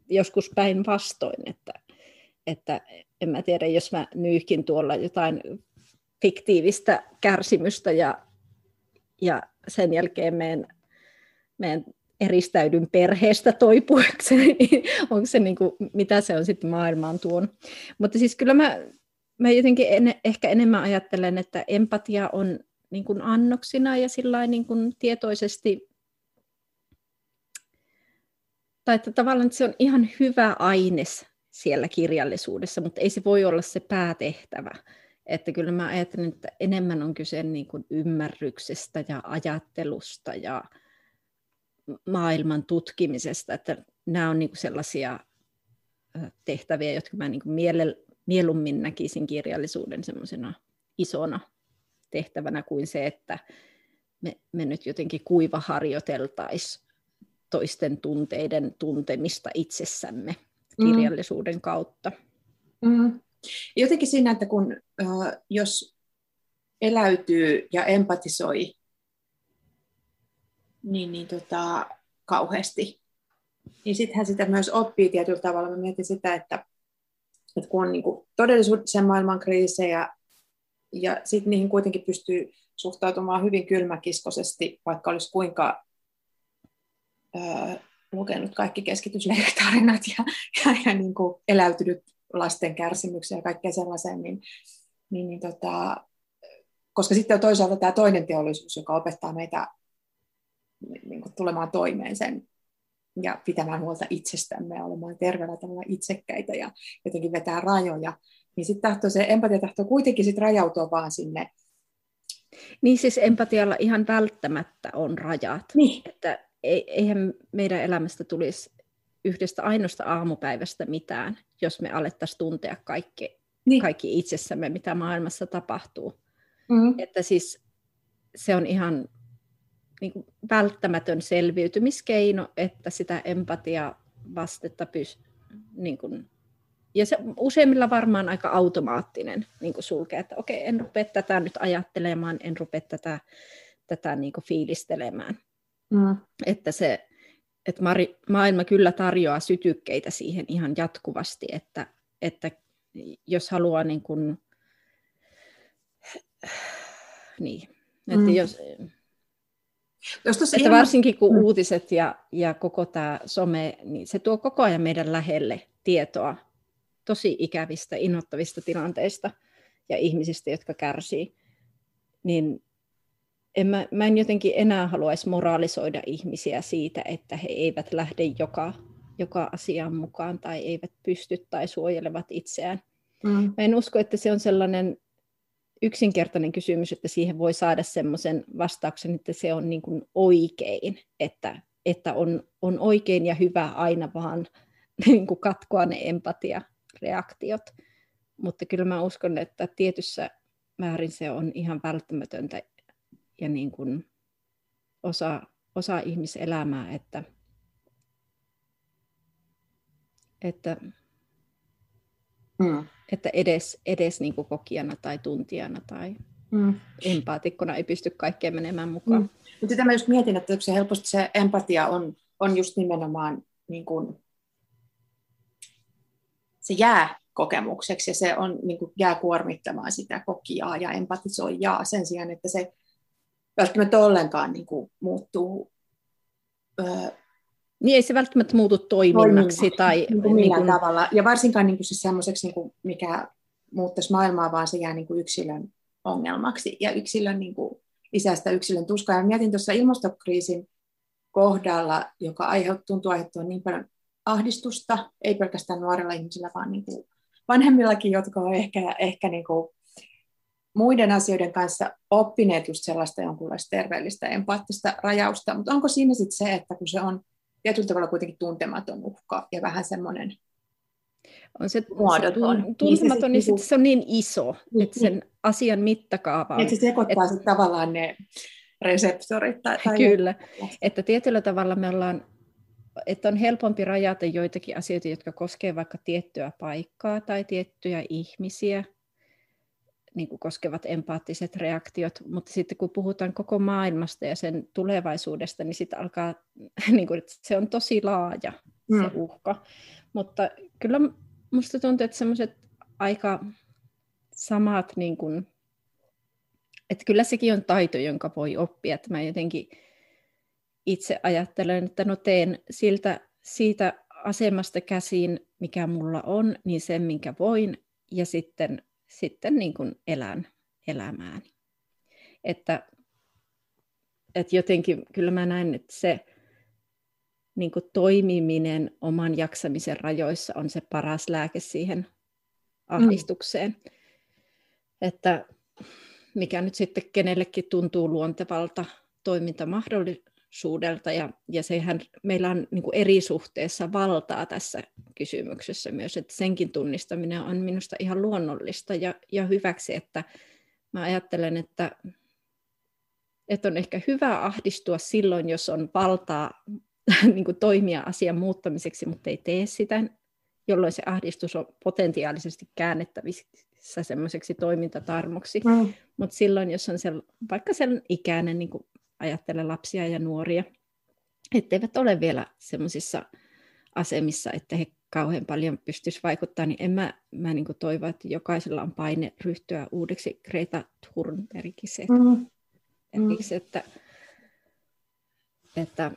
Joskus päinvastoin, että, että en mä tiedä, jos mä nyyhkin tuolla jotain fiktiivistä kärsimystä ja, ja sen jälkeen meidän, meidän eristäydyn perheestä toipuakseni, [LAUGHS] niin onko se niin kuin, mitä se on sitten maailmaan tuon. Mutta siis kyllä mä, mä jotenkin en, ehkä enemmän ajattelen, että empatia on niin kuin annoksina ja niin kuin tietoisesti, tai että tavallaan että se on ihan hyvä aines siellä kirjallisuudessa, mutta ei se voi olla se päätehtävä. Että kyllä mä ajattelen, että enemmän on kyse niin kuin ymmärryksestä ja ajattelusta ja maailman tutkimisesta, että nämä on niin kuin sellaisia tehtäviä, jotka mä niin kuin mieluummin näkisin kirjallisuuden semmoisena isona tehtävänä kuin se, että me, me nyt jotenkin kuiva harjoiteltaisiin toisten tunteiden tuntemista itsessämme mm. kirjallisuuden mm. kautta. Mm. Jotenkin siinä, että kun äh, jos eläytyy ja empatisoi niin, niin tota, kauheasti Niin sittenhän sitä myös oppii tietyllä tavalla. Mä mietin sitä, että, että kun on niin kuin todellisuuden maailman kriisejä ja sitten niihin kuitenkin pystyy suhtautumaan hyvin kylmäkiskoisesti, vaikka olisi kuinka öö, lukenut kaikki keskitysleiritarinat ja, ja, ja niin kuin eläytynyt lasten kärsimyksiä ja kaikkea sellaiseen, niin, niin, niin tota, koska sitten on toisaalta tämä toinen teollisuus, joka opettaa meitä niin kuin tulemaan toimeen sen ja pitämään huolta itsestämme ja olemaan terveellä tavalla itsekkäitä ja jotenkin vetää rajoja, niin sitten tahtoo se empatia tahtoo kuitenkin sit rajautua vaan sinne. Niin siis empatialla ihan välttämättä on rajat. Niin. Että eihän meidän elämästä tulisi yhdestä ainoasta aamupäivästä mitään, jos me alettaisiin tuntea kaikki, niin. kaikki itsessämme, mitä maailmassa tapahtuu. Mm. Että siis se on ihan niin kuin välttämätön selviytymiskeino, että sitä empatia vastetta pystyy niin kuin, ja se useimmilla varmaan aika automaattinen niin kuin sulkee, että okei, en rupea tätä nyt ajattelemaan, en rupea tätä, tätä niin kuin fiilistelemään. Mm. Että se, että maailma kyllä tarjoaa sytykkeitä siihen ihan jatkuvasti, että, että jos haluaa niin kuin, niin, että mm. jos, jos että varsinkin kun mm. uutiset ja, ja koko tämä some, niin se tuo koko ajan meidän lähelle tietoa tosi ikävistä, innoittavista tilanteista ja ihmisistä, jotka kärsii, niin en mä, mä en jotenkin enää haluaisi moraalisoida ihmisiä siitä, että he eivät lähde joka, joka asiaan mukaan tai eivät pysty tai suojelevat itseään. Mm. Mä en usko, että se on sellainen yksinkertainen kysymys, että siihen voi saada semmoisen vastauksen, että se on niin kuin oikein, että, että on, on oikein ja hyvä aina vaan [LAUGHS] niin kuin katkoa ne empatiareaktiot. Mutta kyllä mä uskon, että tietyssä määrin se on ihan välttämätöntä ja niin kuin osa, osa ihmiselämää, että, että mm että edes, edes niin kuin kokijana tai tuntijana tai mm. empaatikkona ei pysty kaikkeen menemään mukaan. Mm. Mutta sitä mä just mietin, että se helposti se empatia on, on just nimenomaan niin kuin, se jää kokemukseksi ja se on, niin kuin, jää kuormittamaan sitä kokijaa ja empatisoijaa sen sijaan, että se välttämättä ollenkaan niin kuin, muuttuu ö, niin ei se välttämättä muutu toiminnaksi. Toiminnaksi, tai, niin kuin millään niin kuin... tavalla. Ja varsinkaan niin kuin siis semmoiseksi, niin kuin, mikä muuttaisi maailmaa, vaan se jää niin kuin yksilön ongelmaksi ja yksilön niin kuin, lisää sitä yksilön tuskaa. Ja mietin tuossa ilmastokriisin kohdalla, joka aiheut, tuntuu aiheuttavan niin paljon ahdistusta, ei pelkästään nuorilla ihmisillä, vaan niin kuin vanhemmillakin, jotka ovat ehkä, ehkä niin kuin muiden asioiden kanssa oppineet just sellaista jonkunlaista terveellistä empaattista rajausta, mutta onko siinä sitten se, että kun se on tietyllä tavalla kuitenkin tuntematon uhka ja vähän semmoinen on se, muodoton. Se tuntematon, niin, se, niin sit se on niin iso, niin, että sen niin, asian mittakaava on... Että se sekoittaa että, tavallaan ne reseptorit. Tai, tai kyllä, että tietyllä tavalla me ollaan, että on helpompi rajata joitakin asioita, jotka koskevat vaikka tiettyä paikkaa tai tiettyjä ihmisiä, niin kuin koskevat empaattiset reaktiot, mutta sitten kun puhutaan koko maailmasta ja sen tulevaisuudesta, niin sitten alkaa, [LAUGHS] niin kuin, että se on tosi laaja mm. se uhka. Mutta kyllä musta tuntuu, että semmoiset aika samat, niin kuin, että kyllä sekin on taito, jonka voi oppia, että mä jotenkin itse ajattelen, että no teen siltä, siitä asemasta käsiin, mikä mulla on, niin sen, minkä voin, ja sitten sitten niin kuin elän elämääni. Että, että jotenkin kyllä mä näen, että se niin kuin toimiminen oman jaksamisen rajoissa on se paras lääke siihen ahdistukseen. Mm. Että mikä nyt sitten kenellekin tuntuu luontevalta toimintamahdollisuudelta suudelta ja, ja sehän meillä on niin kuin eri suhteessa valtaa tässä kysymyksessä myös, että senkin tunnistaminen on minusta ihan luonnollista ja, ja hyväksi, että mä ajattelen, että, että on ehkä hyvä ahdistua silloin, jos on valtaa [LAUGHS] niin kuin toimia asian muuttamiseksi, mutta ei tee sitä, jolloin se ahdistus on potentiaalisesti käännettävissä semmoiseksi toimintatarmoksi. Mm. Mutta silloin, jos on se, vaikka sen ikäinen niin kuin ajattele lapsia ja nuoria, etteivät ole vielä semmoisissa asemissa, että he kauhean paljon pystyisi vaikuttaa, niin en mä, mä niin toivo, että jokaisella on paine ryhtyä uudeksi Greta Thunbergiksi. Mm. Mm. Että, että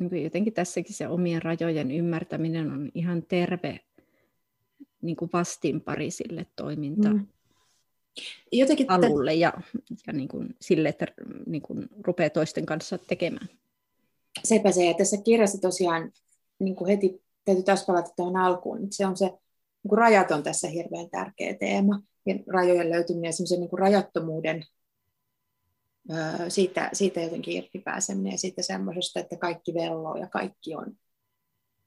niin jotenkin tässäkin se omien rajojen ymmärtäminen on ihan terve niin kuin vastinpari sille toiminta mm. Jotenkin alulle ja, ja niin kuin sille, että niin kuin rupeaa toisten kanssa tekemään. Sepä se, ja tässä kirjassa tosiaan niin kuin heti täytyy taas palata tuohon alkuun, se on se niin kuin rajat on tässä hirveän tärkeä teema, ja rajojen löytyminen ja semmoisen niin kuin rajattomuuden siitä, siitä jotenkin irti pääseminen ja sitten semmoisesta, että kaikki velloo ja kaikki on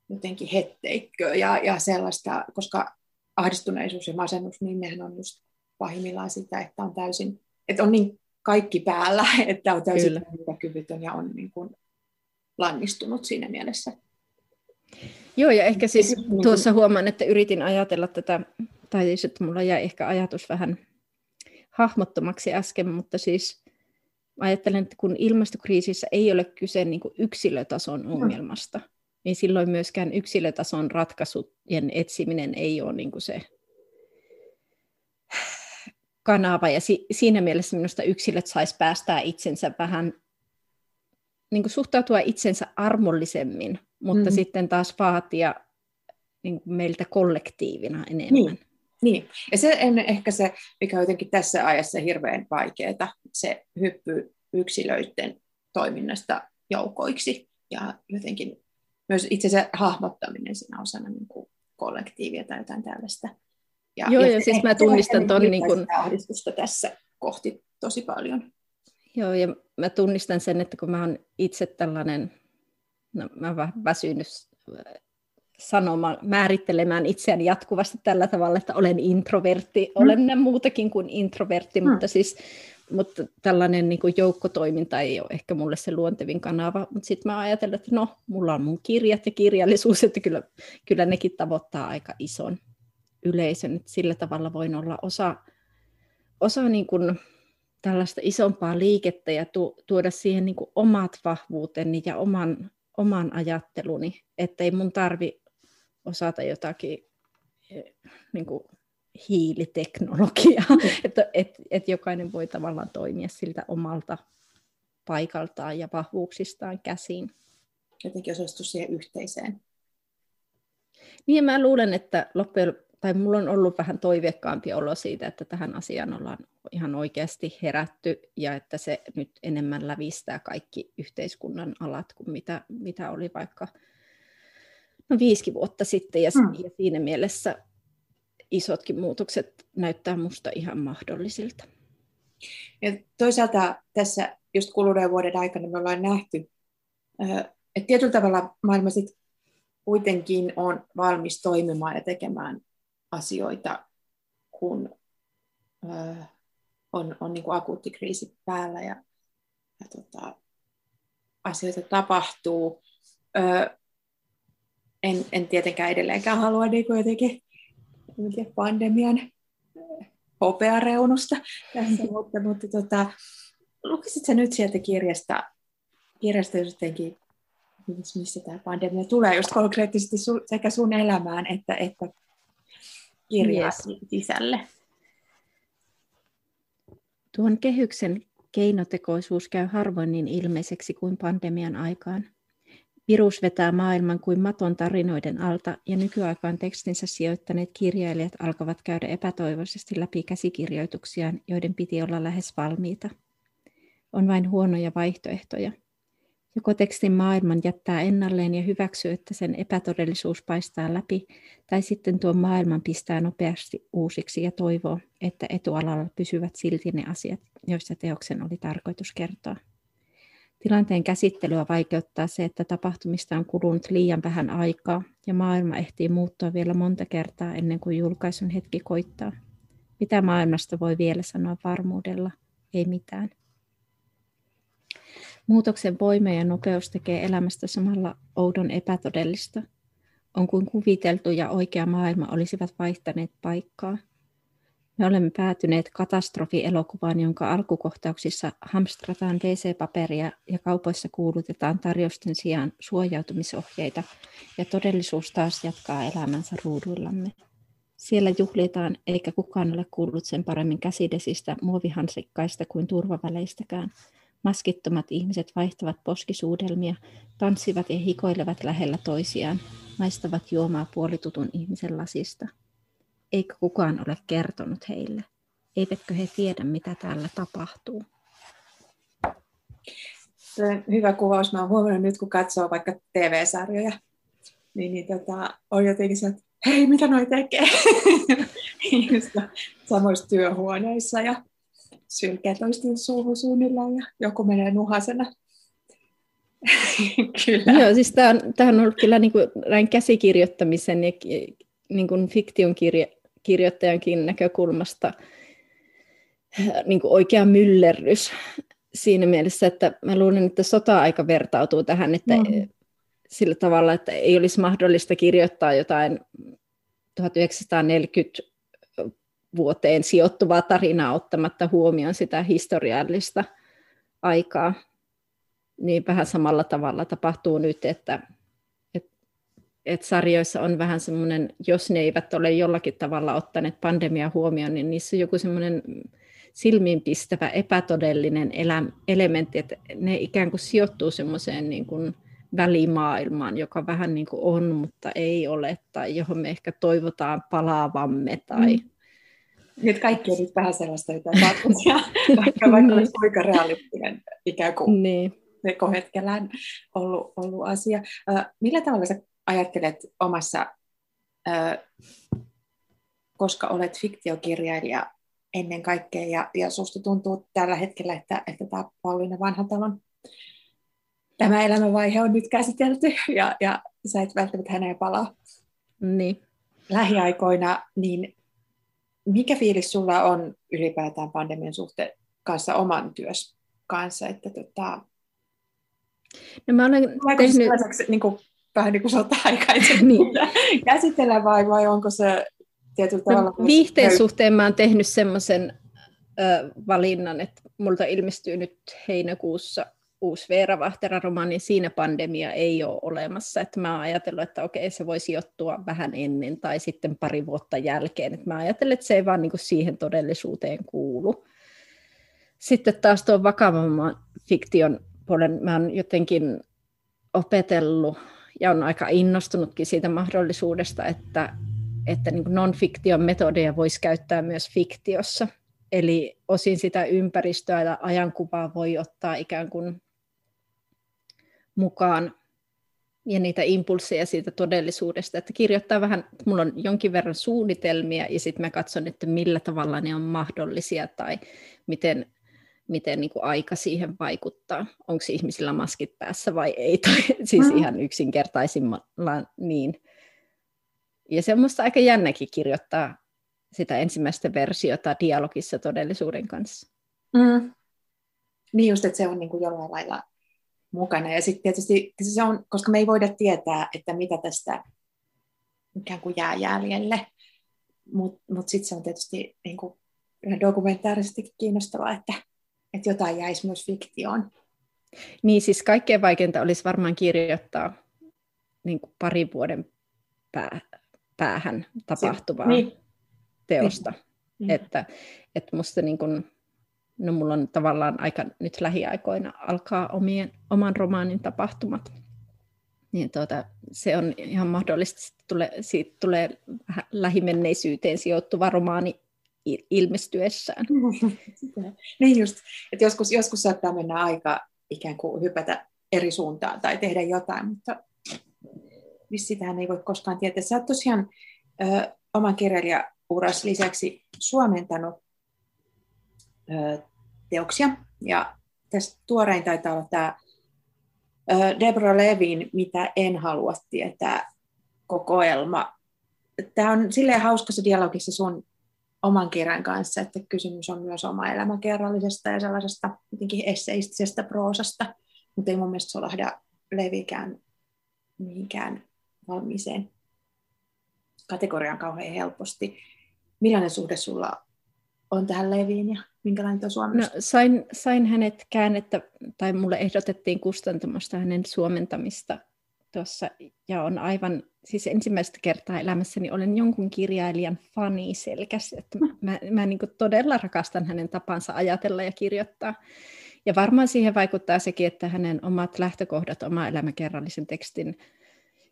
jotenkin hetteikköä ja, ja sellaista, koska ahdistuneisuus ja masennus, niin nehän on just pahimmillaan sitä, että on täysin, että on niin kaikki päällä, [LAUGHS] että on täysin kyvytön ja on niin kuin lannistunut siinä mielessä. Joo, ja ehkä siis niin tuossa huomaan, että yritin ajatella tätä, tai siis, että mulla jäi ehkä ajatus vähän hahmottomaksi äsken, mutta siis ajattelen, että kun ilmastokriisissä ei ole kyse niin kuin yksilötason mm. ongelmasta, niin silloin myöskään yksilötason ratkaisujen etsiminen ei ole niin kuin se kanava. Ja si- siinä mielessä minusta yksilöt saisi päästää itsensä vähän niin kuin suhtautua itsensä armollisemmin, mutta mm. sitten taas vaatia niin kuin meiltä kollektiivina enemmän. Niin. Niin, ja se on ehkä se, mikä on jotenkin tässä ajassa hirveän vaikeaa, se hyppy yksilöiden toiminnasta joukoiksi ja jotenkin myös itse se hahmottaminen siinä osana niin kuin kollektiivia tai jotain tällaista. Ja, Joo, ja, ja siis mä tunnistan ton niin ahdistusta tässä kohti tosi paljon. Joo, ja mä tunnistan sen, että kun mä oon itse tällainen, no mä oon väsynyt sanomaan, määrittelemään itseäni jatkuvasti tällä tavalla, että olen introvertti. Mm. Olen muutakin kuin introvertti, mm. mutta siis mutta tällainen niin kuin joukkotoiminta ei ole ehkä mulle se luontevin kanava. Mutta sitten mä ajattelen, että no, mulla on mun kirjat ja kirjallisuus, että kyllä, kyllä nekin tavoittaa aika ison yleisön. Että sillä tavalla voin olla osa, osa niin kuin tällaista isompaa liikettä ja tu, tuoda siihen niin kuin omat vahvuuteni ja oman, oman ajatteluni, että ei mun tarvi osata jotakin eh, niin kuin hiiliteknologiaa, mm. [LAUGHS] että et, et jokainen voi tavallaan toimia siltä omalta paikaltaan ja vahvuuksistaan käsiin. Jotenkin osallistus siihen yhteiseen. Niin mä luulen, että loppujen, tai mulla on ollut vähän toiveikkaampi olo siitä, että tähän asiaan ollaan ihan oikeasti herätty ja että se nyt enemmän lävistää kaikki yhteiskunnan alat kuin mitä, mitä oli vaikka no viisikin vuotta sitten. Ja, mm. ja siinä mielessä isotkin muutokset näyttää musta ihan mahdollisilta. Ja toisaalta tässä just kuluneen vuoden aikana me ollaan nähty, että tietyllä tavalla maailma sit kuitenkin on valmis toimimaan ja tekemään asioita, kun on, on niin kuin akuutti kriisi päällä ja, ja tota, asioita tapahtuu. en, en tietenkään edelleenkään halua niin kuin jotenkin tiedä, pandemian hopeareunusta tässä, [LAUGHS] mutta, mutta tota, lukisit sä nyt sieltä kirjasta, kirjasta jotenkin, missä tämä pandemia tulee just konkreettisesti sekä sun elämään että, että kirjaa yes. sisälle? Tuon kehyksen keinotekoisuus käy harvoin niin ilmeiseksi kuin pandemian aikaan. Virus vetää maailman kuin maton tarinoiden alta ja nykyaikaan tekstinsä sijoittaneet kirjailijat alkavat käydä epätoivoisesti läpi käsikirjoituksiaan, joiden piti olla lähes valmiita. On vain huonoja vaihtoehtoja. Joko tekstin maailman jättää ennalleen ja hyväksyy, että sen epätodellisuus paistaa läpi, tai sitten tuo maailman pistää nopeasti uusiksi ja toivoo, että etualalla pysyvät silti ne asiat, joista teoksen oli tarkoitus kertoa. Tilanteen käsittelyä vaikeuttaa se, että tapahtumista on kulunut liian vähän aikaa ja maailma ehtii muuttua vielä monta kertaa ennen kuin julkaisun hetki koittaa. Mitä maailmasta voi vielä sanoa varmuudella? Ei mitään. Muutoksen voima ja nopeus tekee elämästä samalla oudon epätodellista. On kuin kuviteltu ja oikea maailma olisivat vaihtaneet paikkaa. Me olemme päätyneet katastrofielokuvaan, jonka alkukohtauksissa hamstrataan WC-paperia ja kaupoissa kuulutetaan tarjosten sijaan suojautumisohjeita, ja todellisuus taas jatkaa elämänsä ruuduillamme. Siellä juhlitaan, eikä kukaan ole kuullut sen paremmin käsidesistä, muovihansikkaista kuin turvaväleistäkään. Maskittomat ihmiset vaihtavat poskisuudelmia, tanssivat ja hikoilevat lähellä toisiaan, maistavat juomaa puolitutun ihmisen lasista – eikä kukaan ole kertonut heille. Eivätkö he tiedä, mitä täällä tapahtuu? Hyvä kuvaus. Mä oon huomannut nyt, kun katsoo vaikka TV-sarjoja, niin, niin tota, on jotenkin se, että hei, mitä noi tekee? [LAUGHS] samoissa työhuoneissa ja sylkee toisten suuhun suunnilleen ja joku menee nuhasena. [LAUGHS] kyllä. Joo, siis tämä on, on ollut kyllä niin kuin, näin käsikirjoittamisen ja niin kuin fiktion kirja, kirjoittajankin näkökulmasta niin kuin oikea myllerrys siinä mielessä, että mä luulen, että sota-aika vertautuu tähän, että mm. sillä tavalla, että ei olisi mahdollista kirjoittaa jotain 1940 vuoteen sijoittuvaa tarinaa ottamatta huomioon sitä historiallista aikaa. Niin vähän samalla tavalla tapahtuu nyt, että että sarjoissa on vähän semmoinen, jos ne eivät ole jollakin tavalla ottaneet pandemia huomioon, niin niissä on joku semmoinen silmiinpistävä epätodellinen elä, elementti, että ne ikään kuin sijoittuu semmoiseen niin kuin välimaailmaan, joka vähän niin kuin on, mutta ei ole, tai johon me ehkä toivotaan palaavamme. Tai... Mm. Nyt kaikki on nyt vähän sellaista jotain [LAUGHS] vaikka, vaikka olisi kuinka realistinen ikään kuin niin. tekohetkellään ollut, ollut asia. millä tavalla sä ajattelet omassa, koska olet fiktiokirjailija ennen kaikkea, ja, ja susta tuntuu tällä hetkellä, että, että tämä Pauliina Vanhatalon tämä elämänvaihe on nyt käsitelty, ja, ja sä et välttämättä häneen palaa niin. lähiaikoina, niin mikä fiilis sulla on ylipäätään pandemian suhteen kanssa oman työs kanssa, että tota, No mä olen tehnyt... Niin kuin vähän niin kuin sota-aikaisesti [LAUGHS] niin. käsitellä vai, vai onko se tietyllä no, tavalla... Viihteen suhteen mä oon tehnyt semmoisen valinnan, että multa ilmestyy nyt heinäkuussa uusi Veera Vahtera-romaani, niin siinä pandemia ei ole olemassa. Että mä oon ajatellut, että okei, se voi sijoittua vähän ennen tai sitten pari vuotta jälkeen. Että mä ajattelen, että se ei vaan niin kuin siihen todellisuuteen kuulu. Sitten taas tuon vakavamman fiktion puolen mä oon jotenkin opetellut ja on aika innostunutkin siitä mahdollisuudesta, että, että niin non-fiktion metodeja voisi käyttää myös fiktiossa. Eli osin sitä ympäristöä ja ajankuvaa voi ottaa ikään kuin mukaan ja niitä impulseja siitä todellisuudesta, että kirjoittaa vähän, että mulla on jonkin verran suunnitelmia ja sitten mä katson, että millä tavalla ne on mahdollisia tai miten miten niin kuin aika siihen vaikuttaa. Onko ihmisillä maskit päässä vai ei, [LAUGHS] tai siis mm. ihan yksinkertaisimmalla niin. Ja se on minusta aika jännäkin kirjoittaa sitä ensimmäistä versiota dialogissa todellisuuden kanssa. Mm. Niin just, että se on niin kuin jollain lailla mukana. Ja sitten tietysti se on, koska me ei voida tietää, että mitä tästä ikään kuin jää jäljelle. Mutta mut, mut sitten se on tietysti niin kuin dokumentaarisesti kiinnostavaa, että että jotain jäisi myös fiktioon. Niin, siis kaikkein vaikeinta olisi varmaan kirjoittaa niin kuin parin vuoden pää, päähän tapahtuvaa niin. teosta. Niin. Että, että musta niin kuin, no mulla on tavallaan aika nyt lähiaikoina alkaa omien, oman romaanin tapahtumat. Niin tuota, se on ihan mahdollista, että tule, siitä tulee lähimenneisyyteen sijoittuva romaani ilmestyessään. [LAUGHS] niin just, että joskus, joskus saattaa mennä aika ikään kuin hypätä eri suuntaan tai tehdä jotain, mutta sitähän ei voi koskaan tietää. Sä oot tosiaan ö, oman kirjailijauras lisäksi suomentanut teoksia, ja tässä tuorein taitaa olla tämä Deborah Levin, Mitä en halua tietää, kokoelma. Tämä on silleen hauskassa dialogissa sun oman kirjan kanssa, että kysymys on myös oma elämäkerrallisesta ja sellaisesta jotenkin esseistisestä proosasta, mutta ei mun mielestä solahda levikään mihinkään valmiiseen kategoriaan kauhean helposti. Millainen suhde sulla on tähän leviin ja minkälainen tuo suomennos? No, sain, sain hänet käännettä, tai mulle ehdotettiin kustantamosta hänen suomentamista tuossa, ja on aivan, siis ensimmäistä kertaa elämässäni olen jonkun kirjailijan fani selkäs, että mä, mä niin todella rakastan hänen tapansa ajatella ja kirjoittaa. Ja varmaan siihen vaikuttaa sekin, että hänen omat lähtökohdat oma elämäkerrallisen tekstin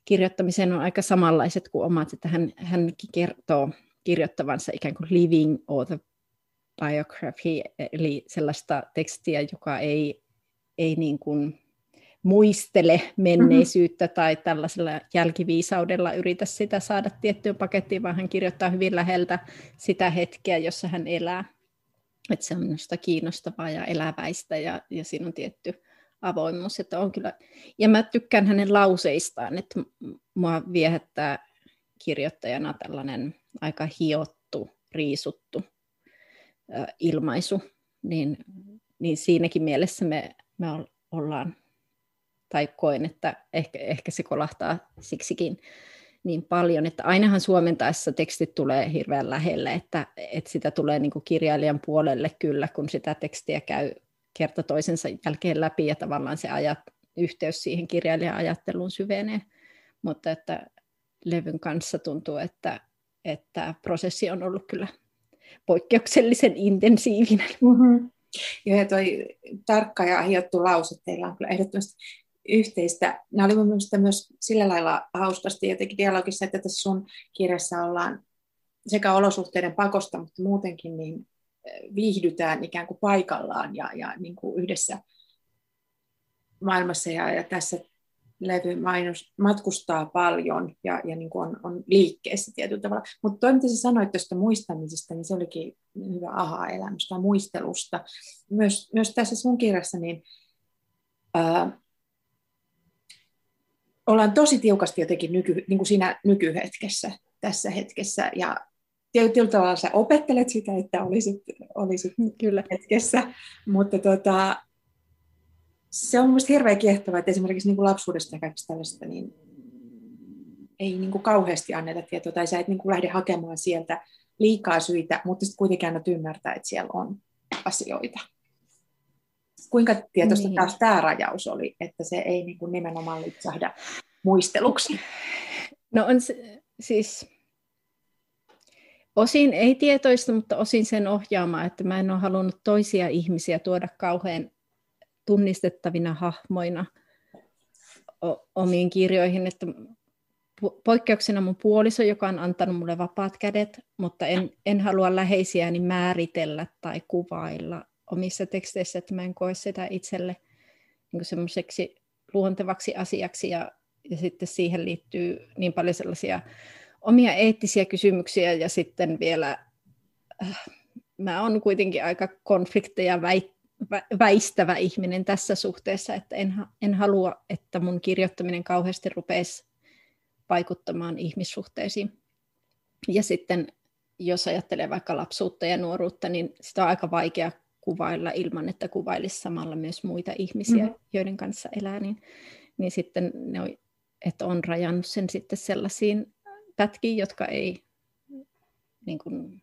kirjoittamiseen on aika samanlaiset kuin omat, että hän, hänkin kertoo kirjoittavansa ikään kuin living autobiography, eli sellaista tekstiä, joka ei, ei niin kuin muistele menneisyyttä mm-hmm. tai tällaisella jälkiviisaudella yritä sitä saada tiettyyn pakettiin, vaan hän kirjoittaa hyvin läheltä sitä hetkeä, jossa hän elää. Että se on minusta kiinnostavaa ja eläväistä ja, ja siinä on tietty avoimuus. Että on kyllä... Ja mä tykkään hänen lauseistaan, että mua viehättää kirjoittajana tällainen aika hiottu, riisuttu ilmaisu, niin, niin siinäkin mielessä me, me ollaan, tai koen, että ehkä, ehkä se kolahtaa siksikin niin paljon, että ainahan suomentaessa tekstit tulee hirveän lähelle, että, että sitä tulee niin kuin kirjailijan puolelle kyllä, kun sitä tekstiä käy kerta toisensa jälkeen läpi ja tavallaan se ajat, yhteys siihen kirjailijan ajatteluun syvenee, mutta että levyn kanssa tuntuu, että, että prosessi on ollut kyllä poikkeuksellisen intensiivinen. Mm-hmm. Joo, ja toi tarkka ja hiottu lause teillä on kyllä ehdottomasti yhteistä. Nämä oli mielestäni myös sillä lailla hauskasti jotenkin dialogissa, että tässä sun kirjassa ollaan sekä olosuhteiden pakosta, mutta muutenkin niin viihdytään ikään kuin paikallaan ja, ja niin kuin yhdessä maailmassa. Ja, ja tässä levy mainos, matkustaa paljon ja, ja niin kuin on, on liikkeessä tietyllä tavalla. Mutta toi, mitä sä sanoit tuosta muistamisesta, niin se olikin hyvä aha-elämys tai muistelusta. Myös, myös tässä sun kirjassa niin, ää, ollaan tosi tiukasti jotenkin nyky, niin kuin siinä nykyhetkessä, tässä hetkessä. Ja tietyllä tavalla sä opettelet sitä, että olisit, olisit Kyllä. hetkessä, mutta tota, se on mielestäni hirveän kiehtovaa, että esimerkiksi niin kuin lapsuudesta ja kaikista tällaista, niin ei niin kuin kauheasti anneta tietoa, tai sä et niin kuin lähde hakemaan sieltä liikaa syitä, mutta sitten kuitenkin annat ymmärtää, että siellä on asioita. Kuinka tietoista niin. taas tämä rajaus oli, että se ei niin kuin nimenomaan lipsahda muisteluksi? No on se, siis osin ei tietoista, mutta osin sen ohjaamaan, että mä en ole halunnut toisia ihmisiä tuoda kauhean tunnistettavina hahmoina omiin kirjoihin, että poikkeuksena mun puoliso, joka on antanut mulle vapaat kädet, mutta en, en halua läheisiäni määritellä tai kuvailla omissa teksteissä, että mä en koe sitä itselle niin semmoiseksi luontevaksi asiaksi. Ja, ja sitten siihen liittyy niin paljon sellaisia omia eettisiä kysymyksiä ja sitten vielä äh, mä oon kuitenkin aika konflikteja väit, väistävä ihminen tässä suhteessa, että en, en halua, että mun kirjoittaminen kauheasti rupeisi vaikuttamaan ihmissuhteisiin. Ja sitten jos ajattelee vaikka lapsuutta ja nuoruutta, niin sitä on aika vaikea kuvailla ilman, että kuvailisi samalla myös muita ihmisiä, mm-hmm. joiden kanssa elää, niin, niin sitten ne on, että on rajannut sen sitten sellaisiin pätkiin, jotka ei niin kuin,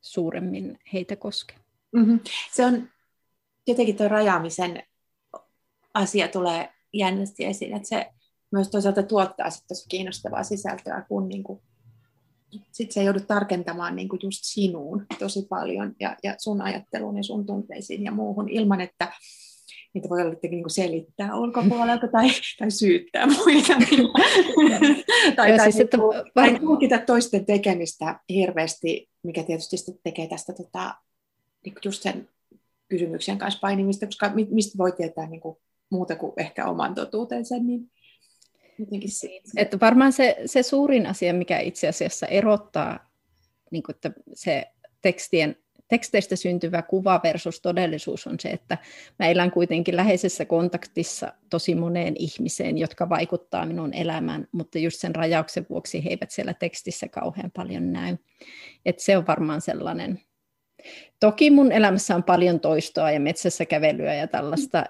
suuremmin heitä koske. Mm-hmm. Se on jotenkin tuo rajaamisen asia tulee jännästi esiin, että se myös toisaalta tuottaa sitten tosi kiinnostavaa sisältöä, kun niin kuin, sit se joudut tarkentamaan niin kuin just sinuun tosi paljon ja, ja sun ajatteluun ja sun tunteisiin ja muuhun ilman, että niitä voi olla niin kuin selittää ulkopuolelta tai, tai syyttää muita. [LAUGHS] tai, tai, siis, että... Niinku- tai tulkita toisten tekemistä hirveästi, mikä tietysti tekee tästä tota, niin just sen kysymyksen kanssa painimista, koska mistä voi tietää niin kuin muuta kuin ehkä oman totuutensa, niin jotenkin siitä. Että varmaan se, se suurin asia, mikä itse asiassa erottaa niin kuin, että se tekstien, teksteistä syntyvä kuva versus todellisuus on se, että mä elän kuitenkin läheisessä kontaktissa tosi moneen ihmiseen, jotka vaikuttaa minun elämään, mutta just sen rajauksen vuoksi he eivät siellä tekstissä kauhean paljon näy. Et se on varmaan sellainen Toki mun elämässä on paljon toistoa ja metsässä kävelyä ja tällaista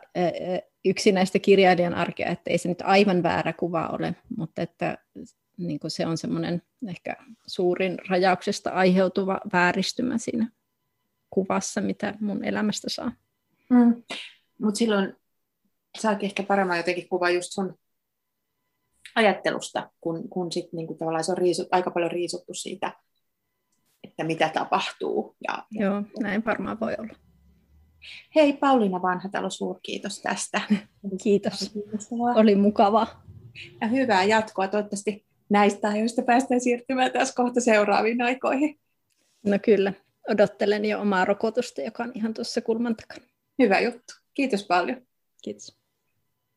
yksinäistä kirjailijan arkea, että ei se nyt aivan väärä kuva ole, mutta että niin se on semmoinen ehkä suurin rajauksesta aiheutuva vääristymä siinä kuvassa, mitä mun elämästä saa. Mm. Mutta silloin saakin ehkä paremmin jotenkin kuva just sun ajattelusta, kun, kun sit niinku tavallaan se on riisut, aika paljon riisuttu siitä, että mitä tapahtuu. Ja, Joo, näin varmaan voi olla. Hei Pauliina Vanhatalo, suurkiitos tästä. [LAUGHS] Kiitos. Oli mukavaa. Ja hyvää jatkoa. Toivottavasti näistä ajoista päästään siirtymään taas kohta seuraaviin aikoihin. No kyllä. Odottelen jo omaa rokotusta, joka on ihan tuossa kulman takana. Hyvä juttu. Kiitos paljon. Kiitos.